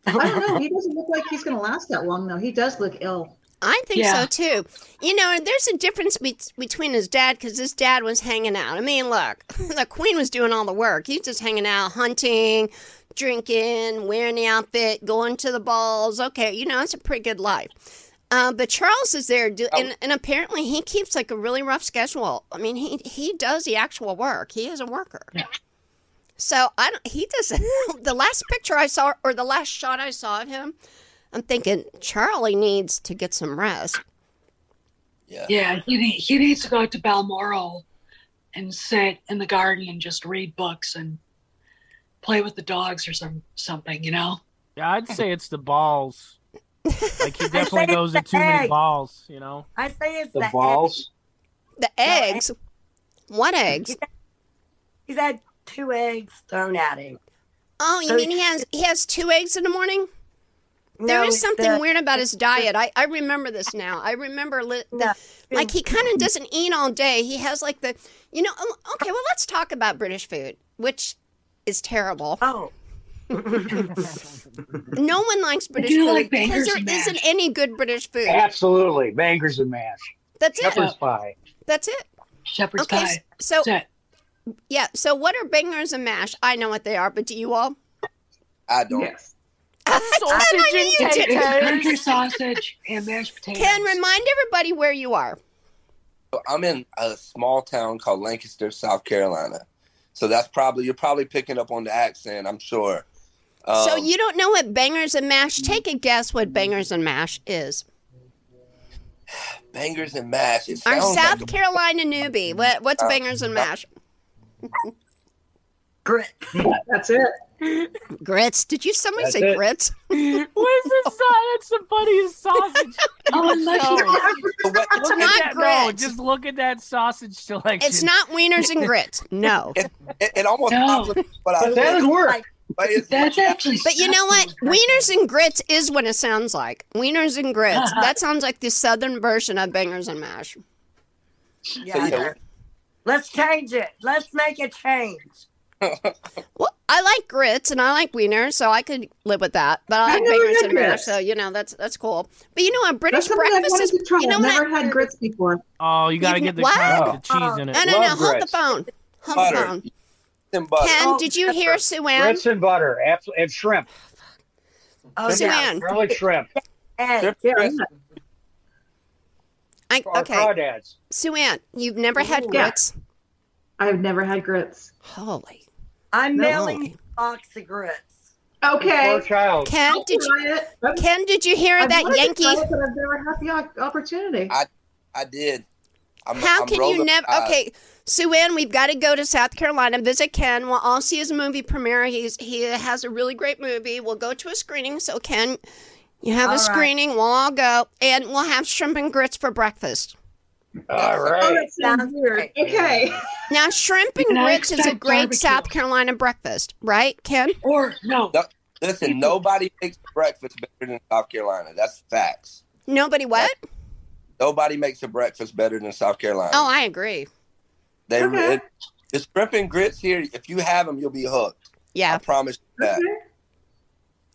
I don't know. He doesn't look like he's going to last that long, though. He does look ill. I think Yeah. so too. You know, there's a difference be- between his dad because his dad was hanging out. I mean, look, the queen was doing all the work. He's just hanging out, hunting, drinking, wearing the outfit, going to the balls. Okay, you know, it's a pretty good life. Uh, but Charles is there, do- and, and apparently he keeps like a really rough schedule. I mean, he he does the actual work. He is a worker. Yeah. So I don't. He does. the last picture I saw, or the last shot I saw of him, I'm thinking Charlie needs to get some rest. Yeah. Yeah, he he needs to go to Balmoral and sit in the garden and just read books and play with the dogs or some something. You know. Yeah, I'd say it's the balls. Like he definitely goes it's to too the many balls, you know. I say it's The the, balls. The eggs. What eggs? egg. He's had two eggs thrown at him. Oh, you So- mean he has he has two eggs in the morning? There No, is something the- weird about his diet. I, I remember this now. I remember li- the, No. like he kind of doesn't eat all day. He has like the you know. um, Okay, well let's talk about British food, which is terrible. Oh, No one likes British do food like because bangers there and isn't mash. any good British food. Absolutely. Bangers and mash. That's it. Shepherd's pie. That's it. Shepherd's Okay, pie. so That's yeah. So what are bangers and mash? I know what they are, but do you all? I don't. Yes. Sausage I and you did. It's country sausage and mashed potatoes. Ken, remind everybody where you are. I'm in a small town called Lancaster, South Carolina. So that's probably you're probably picking up on the accent. I'm sure. so Um, you don't know what bangers and mash? Take a guess what bangers and mash is. bangers and mash. It Our South like Carolina newbie. What, what's Uh, bangers and mash? Grit. That's it. Grits. Did you somebody That's say it. grits? What is this? Sa- That's the funniest sausage. Oh, and let's No. What- It's Look not at that. No, grits. just look at that sausage selection. It's not wieners and grits. No. it, it, it almost No. complements what But that would work. but it's That's actually. But you know what? Wieners and grits is what it sounds like. Wieners and grits. Uh-huh. That sounds like the southern version of bangers and mash. Yeah. yeah. Let's change it. Let's make a change. Well, I like grits and I like wieners, so I could live with that. But I I like never bangers and mash, so you know that's that's cool. But you know, a British That's something I breakfast is. to try. You know I've never had grits before. Oh, you got to You've- get the what? kind the cheese in it. No, no, no. Love Hold the phone. Hold Butter. the phone. and butter. Ken, Oh, did you hear Sue Ann? Grits and butter, absolutely, and shrimp. Oh, oh Sue yeah. Ann. Garlic shrimp. Hey, Strip grits. I, okay, crawdads. Sue Ann, you've never had Ooh. grits? I've never had grits. Holy. I'm No. mailing you a box of grits. Okay. Child. Ken, I'll did you it. Ken, did you hear I've that wanted Yankee? try it, but I've never had the opportunity. I- I did. I'm, How I'm can you never? Uh, okay, Sue Ann, we've got to go to South Carolina, visit Ken. We'll all see his movie premiere. He's he has a really great movie. We'll go to a screening. So Ken, you have All a right. screening. We'll all go, and we'll have shrimp and grits for breakfast. All Oh, that sounds Sounds weird. great. Okay. Now, shrimp and And grits is a great barbecue. South Carolina breakfast, right, Ken? Or no. No. Listen, nobody makes breakfast better than South Carolina. That's facts. Nobody what? Nobody makes a breakfast better than South Carolina. Oh, I agree. they Okay. it, the shrimp and grits here. If you have them, you'll be hooked. Yeah, I promise you that. Okay.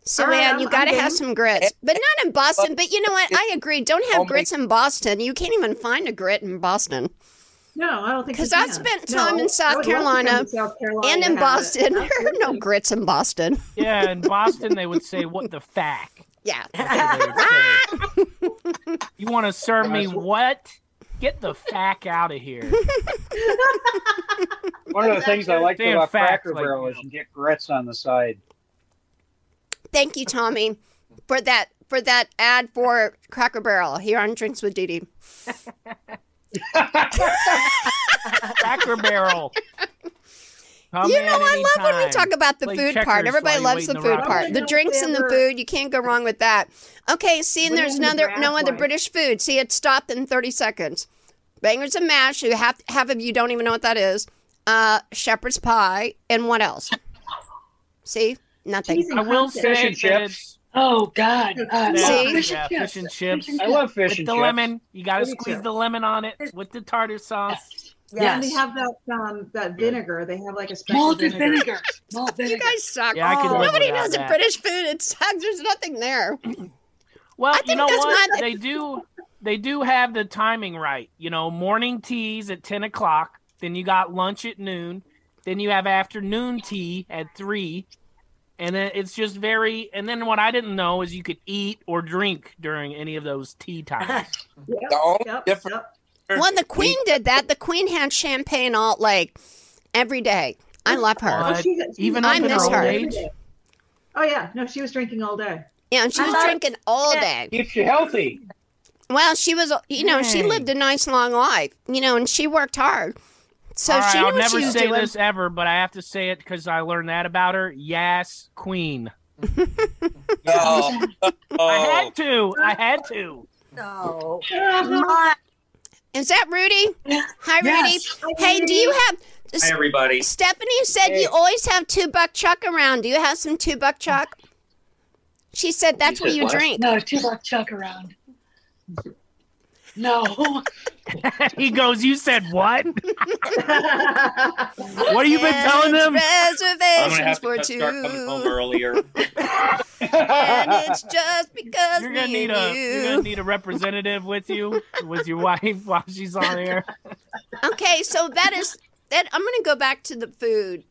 So, All right, Ann, you got to have some grits, but not in Boston. But you know what? I agree. Don't have Homemade- grits in Boston. You can't even find a grit in Boston. No, I don't think 'Cause you I can. spent No, time in South would love to come Carolina South Carolina and in to have it. Boston. There are no grits in Boston. Yeah, in Boston they would say, "What the fack?" Yeah. That's what they would say. you want to serve me what? Get the fack out of here. One of the things I like Damn about Cracker like Barrel you. is you get grits on the side. Thank you, Tommy, for that for that ad for Cracker Barrel here on Drinks with Dee Dee. Cracker Barrel. Come you know, I love when we talk about the Play food part. Everybody loves the in the food part. The drinks don't and the food, you can't go wrong with that. Okay, see, and We there's another no grab other. British food. See, it stopped in 30 seconds. Bangers and mash. You have half of you don't even know what that is. Uh, shepherd's pie, and what else? See, nothing. Cheese and I will say Fish and chips. Oh God. Uh, See? Fish Yeah, and chips. fish and chips. I love fish with and the chips. lemon. You got to squeeze too. the lemon on it with the tartar sauce. Yeah, and they have that um that vinegar. They have like a special Malted vinegar. vinegar. Malt You guys suck. Yeah, Oh, Nobody without knows the that. British food. It sucks. There's nothing there. Well, I you think know that's what? not- They do. They do have the timing right. You know, morning teas at ten o'clock. Then you got lunch at noon. Then you have afternoon tea at three. And then it's just very. And then what I didn't know is you could eat or drink during any of those tea times. Yep, The only yep, difference. yep. Well, the Queen did that. The Queen had champagne all like every day. I love her. What? Oh, she- she- Even I up in her miss her. age. Oh yeah, no, she was drinking all day. Yeah, she I was love- drinking all day. Keeps you healthy. Well, she was, you know, she lived a nice long life, you know, and she worked hard. So All right, she knew I'll never she was say doing. this ever, but I have to say it because I learned that about her. Yes, Queen. Oh, I oh. had to. I had to. No. My- Is that Rudy? Hi, Rudy. Yes. Hey, do you have? Hi, everybody. Stephanie said you always have two buck chuck around. Do you have some two buck chuck? She said that's You what you what? drink. No, two buck chuck around. No. he goes, You said what? What have you been telling them? Reservations for two, start coming home earlier. and it's just because You're gonna me need and a you. you're gonna need a representative with you, with your wife while she's on air. Okay, so that is that. I'm gonna go back to the food.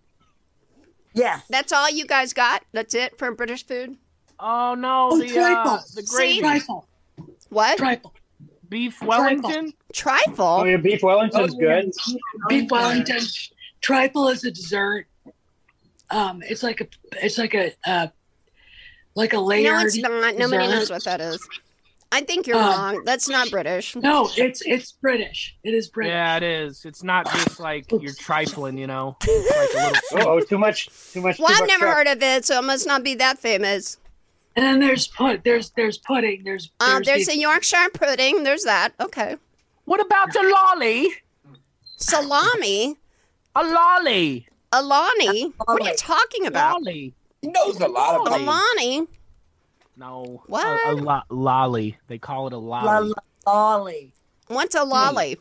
yes. That's all you guys got. That's it for British food. Oh no, Oh, the uh, trifle. the See? gravy Trifle. What? Trifle. Beef Wellington. Trifle. Oh, yeah, beef Wellington's good. Beef Wellington. Trifle is a dessert. Um, it's like a, it's like a, uh, like a layered. No, it's not. Nobody dessert. knows what that is. I think you're Um, wrong. That's not British. No, it's it's British. It is British. Yeah, it is. It's not just like you're trifling, you know. Like a little sweet. Oh, too much, too much. Well, too I've much never sugar. heard of it, so it must not be that famous. And then there's put there's there's pudding. There's Um, there's the- a Yorkshire pudding. There's that. Okay. What about the lolly? Salami. A lolly. A lolly. What are you talking about? Lolly. He knows a lot about lolly. No. What? A, a lo- lolly. They call it a lolly. la, lolly. What's a lolly?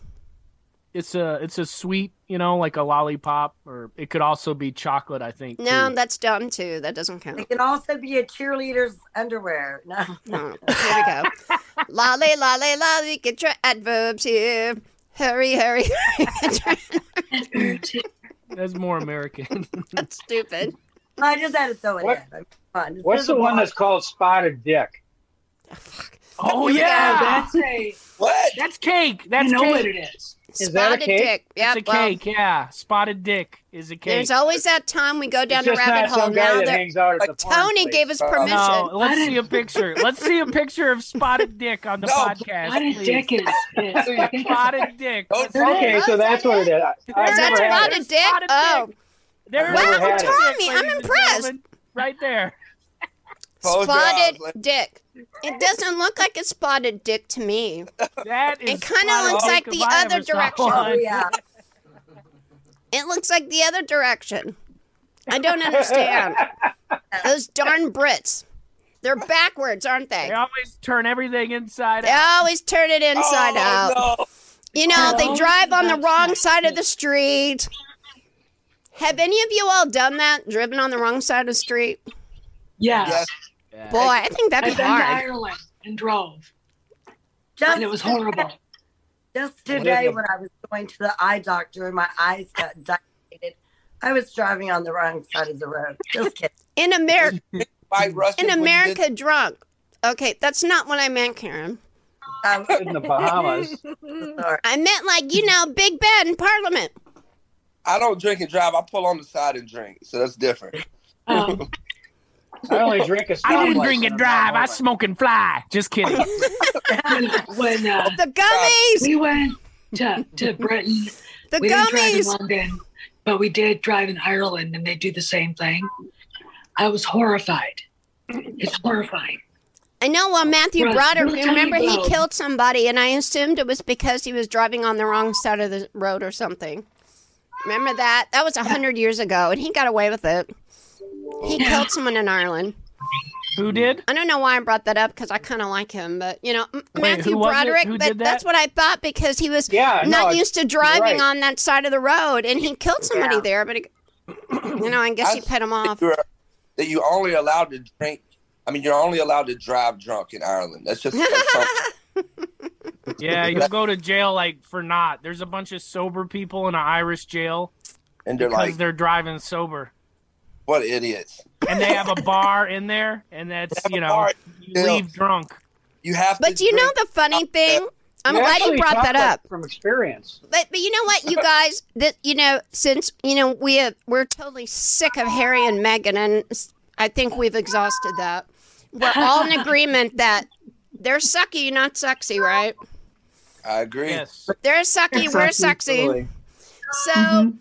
It's a it's a sweet, you know, like a lollipop, or it could also be chocolate. I think. No, too. that's dumb too. That doesn't count. It can also be a cheerleader's underwear. No. No. Here we go. lolly, lolly, lolly. Get your adverbs here. Hurry, hurry. that's more American. that's stupid. I just had to throw it What- in. I on, What's the one lot. that's called spotted dick? oh, oh Here we yeah, that's a What? that's cake. That's you know cake. what it is. Is that a Spotted cake? dick. Yep. It's a well, cake. yeah, spotted dick is a cake. There's always that time we go down It's the rabbit hole. Now that that hangs out at the Tony gave us Uh, permission. no, let's see a picture. Let's see a picture of spotted dick on the No, podcast. Spotted please. dick is. is I think it's- Spotted dick. Oh, Okay, so that's what it is. I- I've There's never That's had spotted dick. Spotted Oh, dick. There's Wow, spotted Tommy, dick, I'm impressed. Right there. Spotted dick. It doesn't look like a spotted dick to me. That is. It kinda looks like the other direction. Oh, yeah. It looks like the other direction. I don't understand. Those darn Brits. They're backwards, aren't they? They always turn everything inside out. They out. always turn it inside oh, out. No. You know, they drive on the wrong side of the street. Have any of you all done that? Driven on the wrong side of the street? Yes. Yes. Yeah. Boy, I think that'd been be to hard. Ireland and drove, Just, and it was horrible. just today when I was going to the eye doctor and my eyes got dilated, I was driving on the wrong side of the road. Just kidding. In America, in when did- America, drunk. Okay, that's not what I meant, Karen. Um, in the Bahamas. I meant like you know, Big Ben, Parliament. I don't drink and drive. I pull on the side and drink, so that's different. Um, I only drink a I didn't drink and drive. I smoke and fly. Just kidding. when when uh, The gummies, we went to to Britain, the we didn't drive in. London, but we did drive in Ireland, and they do the same thing. I was horrified. It's horrifying. I know. Well, Matthew Right, Broderick, remember he about- killed somebody, and I assumed it was because he was driving on the wrong side of the road or something. Remember that? That was a hundred years ago, and he got away with it. He killed someone in Ireland. Who did? I don't know why I brought that up because I kind of like him, but you know, M- Wait, Matthew who was it? Broderick. But that? that's what I thought because he was Yeah, not it's- used to driving right. on that side of the road, and he killed somebody Yeah. there. But he, you know, I guess he I pet him off. You're, that you're only allowed to drink. I mean, you're only allowed to drive drunk in Ireland. That's just that's Yeah, you'll go to jail like for not. There's a bunch of sober people in an Irish jail and they're because like, they're driving sober, "What idiots!" and they have a bar in there, and that's you know bar. you Yeah. leave drunk. You have to. But you know the funny thing? I'm You glad you brought that up. from experience. But but you know what, you guys, that you know, since you know we have, we're totally sick of Harry and Meghan, and I think we've exhausted that. We're all in agreement that they're sucky, not sexy, right? I agree. Yes. They're sucky, we're sexy. Totally. So,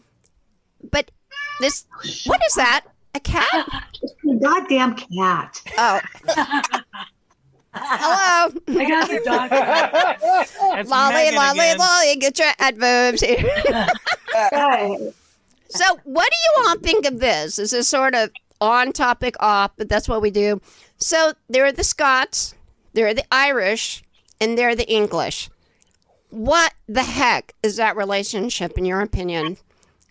but this, what is that? A cat? Ah. Goddamn cat. Oh, hello, I got the doctor. That's lolly, lolly, again. lolly. Get your adverbs here. Hey, So, what do you all think of this? Is this sort of on topic, off, but that's what we do. So, there are the Scots, there are the Irish, and there are the English. What the heck is that relationship, in your opinion?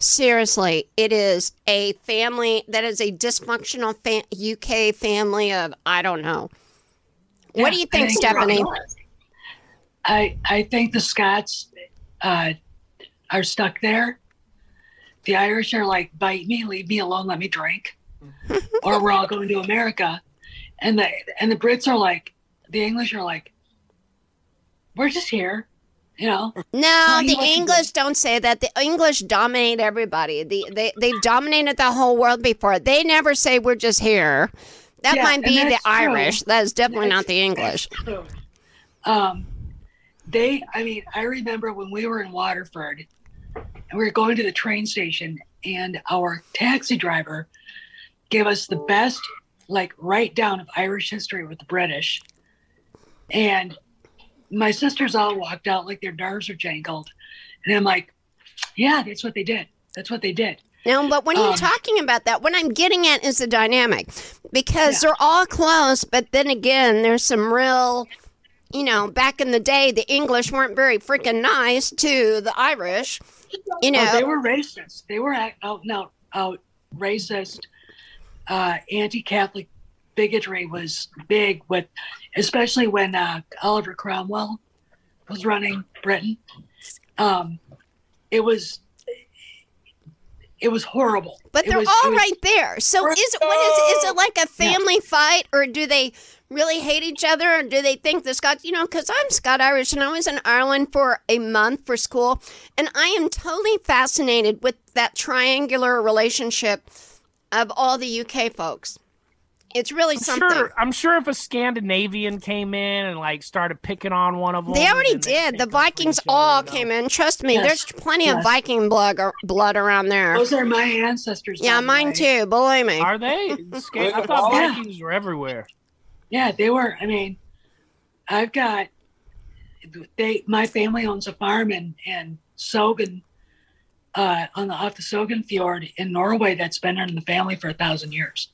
Seriously, it is a family that is a dysfunctional fa- UK family of, I don't know. what do you I think, Stephanie? I I think the Scots uh, are stuck there. The Irish are like, bite me, leave me alone, let me drink. or we're all going to America. and the and the Brits are like, the English are like, we're just here, you know. No, the to do. English don't say that. The English dominate everybody. The, they they've dominated the whole world before. They never say we're just here. That Yeah, might be the true. Irish. That is definitely That's- not the English. Um, they, I mean, I remember when we were in Waterford and we were going to the train station, and our taxi driver gave us the best, like, write down of Irish history with the British. And my sisters all walked out like their nerves are jangled. And I'm like, yeah, that's what they did. That's what they did. No, but when you're Um, talking about that, what I'm getting at is the dynamic because Yeah. they're all close, but then again, there's some real, you know, back in the day, the English weren't very freaking nice to the Irish. You know, Oh, they were racist. They were out and out, out racist. Uh, anti-Catholic bigotry was big with, especially when uh, Oliver Cromwell was running Britain. Um, it was, it was horrible. But they're was- all was- right there. So is it what is is it like a family fight or do they really hate each other or do they think the Scots, you know, cuz I'm Scot Irish and I was in Ireland for a month for school and I am totally fascinated with that triangular relationship of all the UK folks. It's really I'm something. sure. I'm sure if a Scandinavian came in and like started picking on one of them, They already then they'd did. The Vikings all came in. Trust me, Yes. there's plenty of Viking blood blood around there. Those are my ancestors. Yeah, mine way. too. Believe me. Are they? Sca- I Yeah. thought Yeah. Vikings were everywhere. Yeah, they were. I mean, I've got they. My family owns a farm in in Sogan, uh, on the off the Sogan Fjord in Norway. That's been in the family for a thousand years.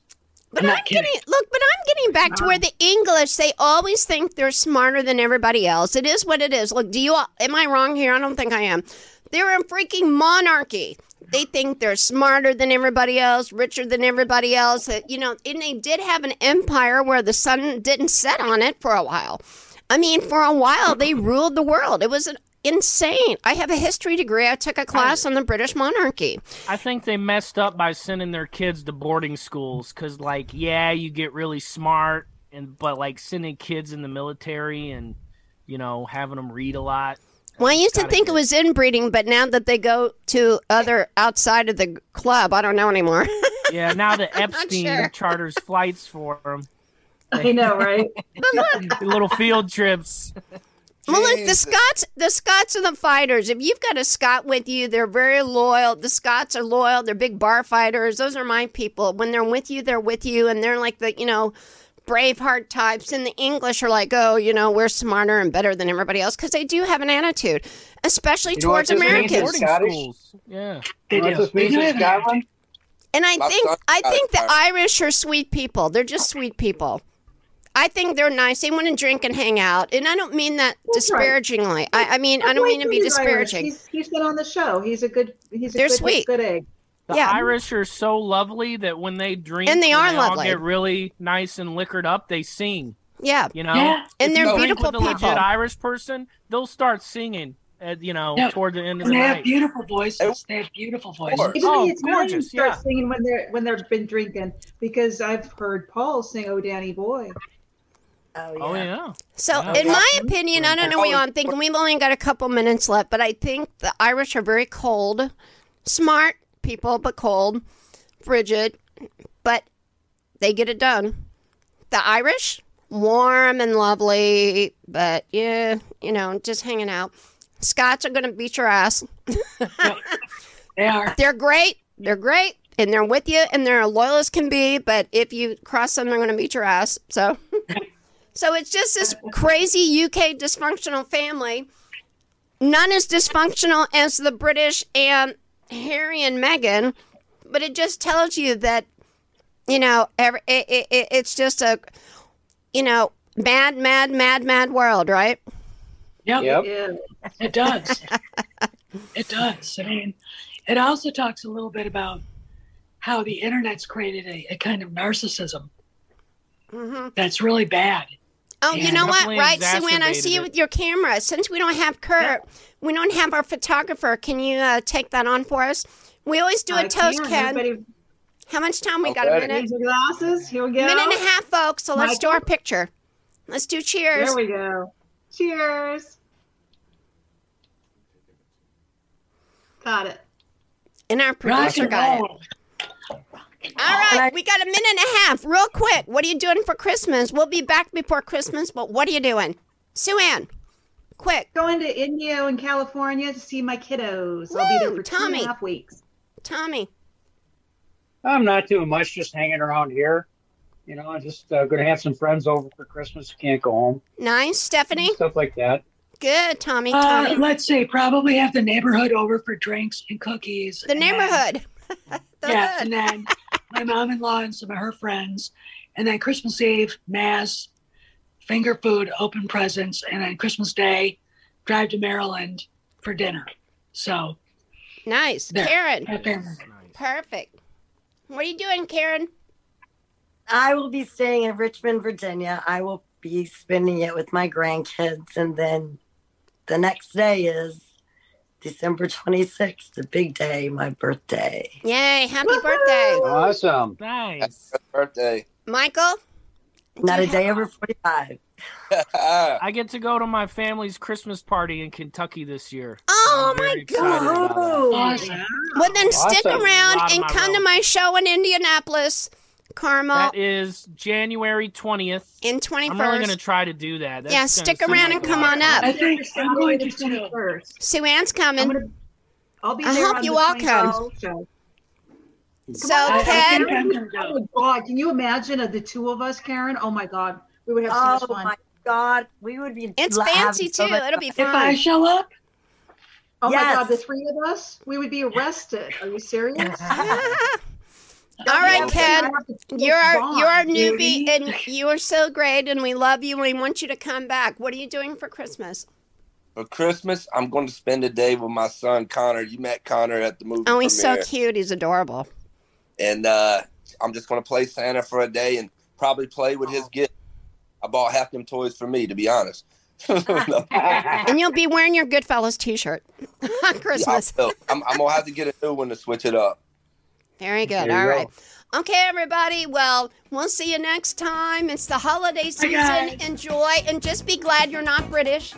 But I'm I'm, getting look, but I'm getting back to where the English they always think they're smarter than everybody else. It is what it is. Look, do you am I wrong here? I don't think I am. They're a freaking monarchy. They think they're smarter than everybody else, richer than everybody else. That you know, and they did have an empire where the sun didn't set on it for a while. I mean, for a while they ruled the world. It was an insane. I have a history degree. I took a class on the British monarchy. I think they messed up by sending their kids to boarding schools because, like, yeah, you get really smart, and but like sending kids in the military and you know having them read a lot. Well, I used to gotta think get- it was inbreeding, but now that they go to other outside of the club, I don't know anymore. Yeah, now that Epstein sure. charters flights for them, I know, right? little field trips. Well, look, the Scots, the Scots are the fighters. If you've got a Scot with you, they're very loyal. The Scots are loyal. They're big bar fighters. Those are my people. When they're with you, they're with you, and they're like the you know. Braveheart types, and the English are like, oh, you know, we're smarter and better than everybody else because they do have an attitude, especially You know what towards this means? Americans. Scottish? schools. Yeah. They do. this They means do in have an Scotland? And I My think I think the. Irish are sweet people. They're just sweet people. I think they're nice. They want to drink and hang out, and I don't mean that That's right. disparagingly. I, I mean I don't mean to be disparaging. He's, he's been on the show. He's a good. He's a They're good, sweet. good egg. The Yeah. Irish are so lovely that when they drink And they are all lovely. get really nice and liquored up, they sing. Yeah, You know, Yeah. and they're you drink beautiful with a legit people. Irish person, they'll start singing. At, you know, Yeah. toward the end of And the they have beautiful voices. Oh. They have beautiful voices. Even Oh, the Italians gorgeous, start yeah. singing when they're when they've been drinking because I've heard Paul sing "Oh Danny Boy." Oh, oh yeah. Oh yeah. So, Yeah. in my opinion, I don't know what y'all thinking. We've only got a couple minutes left, but I think the Irish are very cold, smart people, but cold, frigid, but they get it done. The Irish, warm and lovely, but yeah, you know, just hanging out. Scots are going to beat your ass. They are. They're great. They're great. And they're with you and they're loyal as can be, but if you cross them, they're going to beat your ass. So, so it's just this crazy UK dysfunctional family. None as dysfunctional as the British and Harry and Meghan, but it just tells you that, you know, every, it, it, it- it's just a, you know, mad, mad, mad, mad world, right? Yep. Yep. Yeah. It does. it does. I mean, it also talks a little bit about how the internet's created a, a kind of narcissism hmm that's really bad. Oh, you know what? Right, Sue Ann, I see you it. with your camera. Since we don't have Kurt, we don't have our photographer. Can you uh, take that on for us? We always do a I toast, can. Ken. Everybody- How much time we got? A minute. Your glasses. Here we go. Minute and a half, folks. So let's do our picture. Let's do cheers. There we go. Cheers. Got it. And our Rock producer and got it. Roll. All right, we got a minute and a half. Real quick, what are you doing for Christmas? We'll be back before Christmas, but what are you doing? Sue Ann, quick. Going to Indio in California to see my kiddos. I'll be there for two Tommy. a half weeks. Tommy. I'm not doing much, just hanging around here. You know, I'm just uh, going to have some friends over for Christmas. Can't go home. Nice. Stephanie. Stuff like that. Good, Tommy. Uh, Tommy. let's see. Probably have the neighborhood over for drinks and cookies. the and then- neighborhood. The yeah, hood. and then my mom-in-law and some of her friends, and then Christmas Eve mass, finger food, open presents, and then Christmas Day, drive to Maryland for dinner. So Nice. There. Karen. have family. Perfect. What are you doing, Karen? I will be staying in Richmond, Virginia. I will be spending it with my grandkids. And then the next day is December 26th, the big day, my birthday. Yay, happy birthday. Awesome. Nice. Happy birthday. Michael? Not a day have- over 45. I get to go to my family's Christmas party in Kentucky this year. Oh I'm my God. about. Awesome. Well, then stick around and my come to my show in Indianapolis, Carmel, That is January 20th. in I'm really going to try to do that. That's Yeah, stick around like and come on up. I think I'm going to Saturday too. the 21st. Sue Ann's I'm coming. gonna, I'll be I there hope on you the all come. show. So, I- I Ken, think I'm gonna Oh my God! Can you imagine of the two of us, Karen? Oh my God, we would have so much Oh fun. my God. We would be. it's la- fancy so too. much It'll be fun. If I show up, Oh my God, the three of us, we would be arrested. Are you serious? All right, Yeah, Ken. we have to take You're our, Vaughn. you're our newbie, Beauty. and you are so great, and we love you, and we want you to come back. What are you doing for Christmas? For Christmas, I'm going to spend a day with my son Connor. You met Connor at the movie Oh, he's so cute. He's adorable. and uh, I'm just going to play Santa for a day and probably play with his gift. I bought half them toys for me, to be honest. No, And you'll be wearing your Goodfellas T-shirt on I Christmas. will. I'm, I'm gonna have to get a new one to switch it up. Very good. There you go. Right. Okay, everybody. Well, we'll see you next time. It's the holiday season. Enjoy and just be glad you're not British.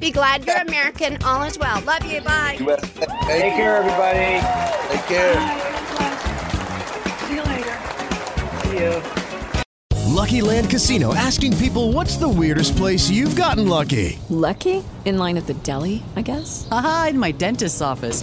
Be glad you're American. All is well. Love you. Bye. Take care, everybody. Take care. bye. See you later. See you. Lucky Land Casino asking people what's the weirdest place you've gotten lucky? Lucky? In line at the deli, I guess? Aha, in my dentist's office.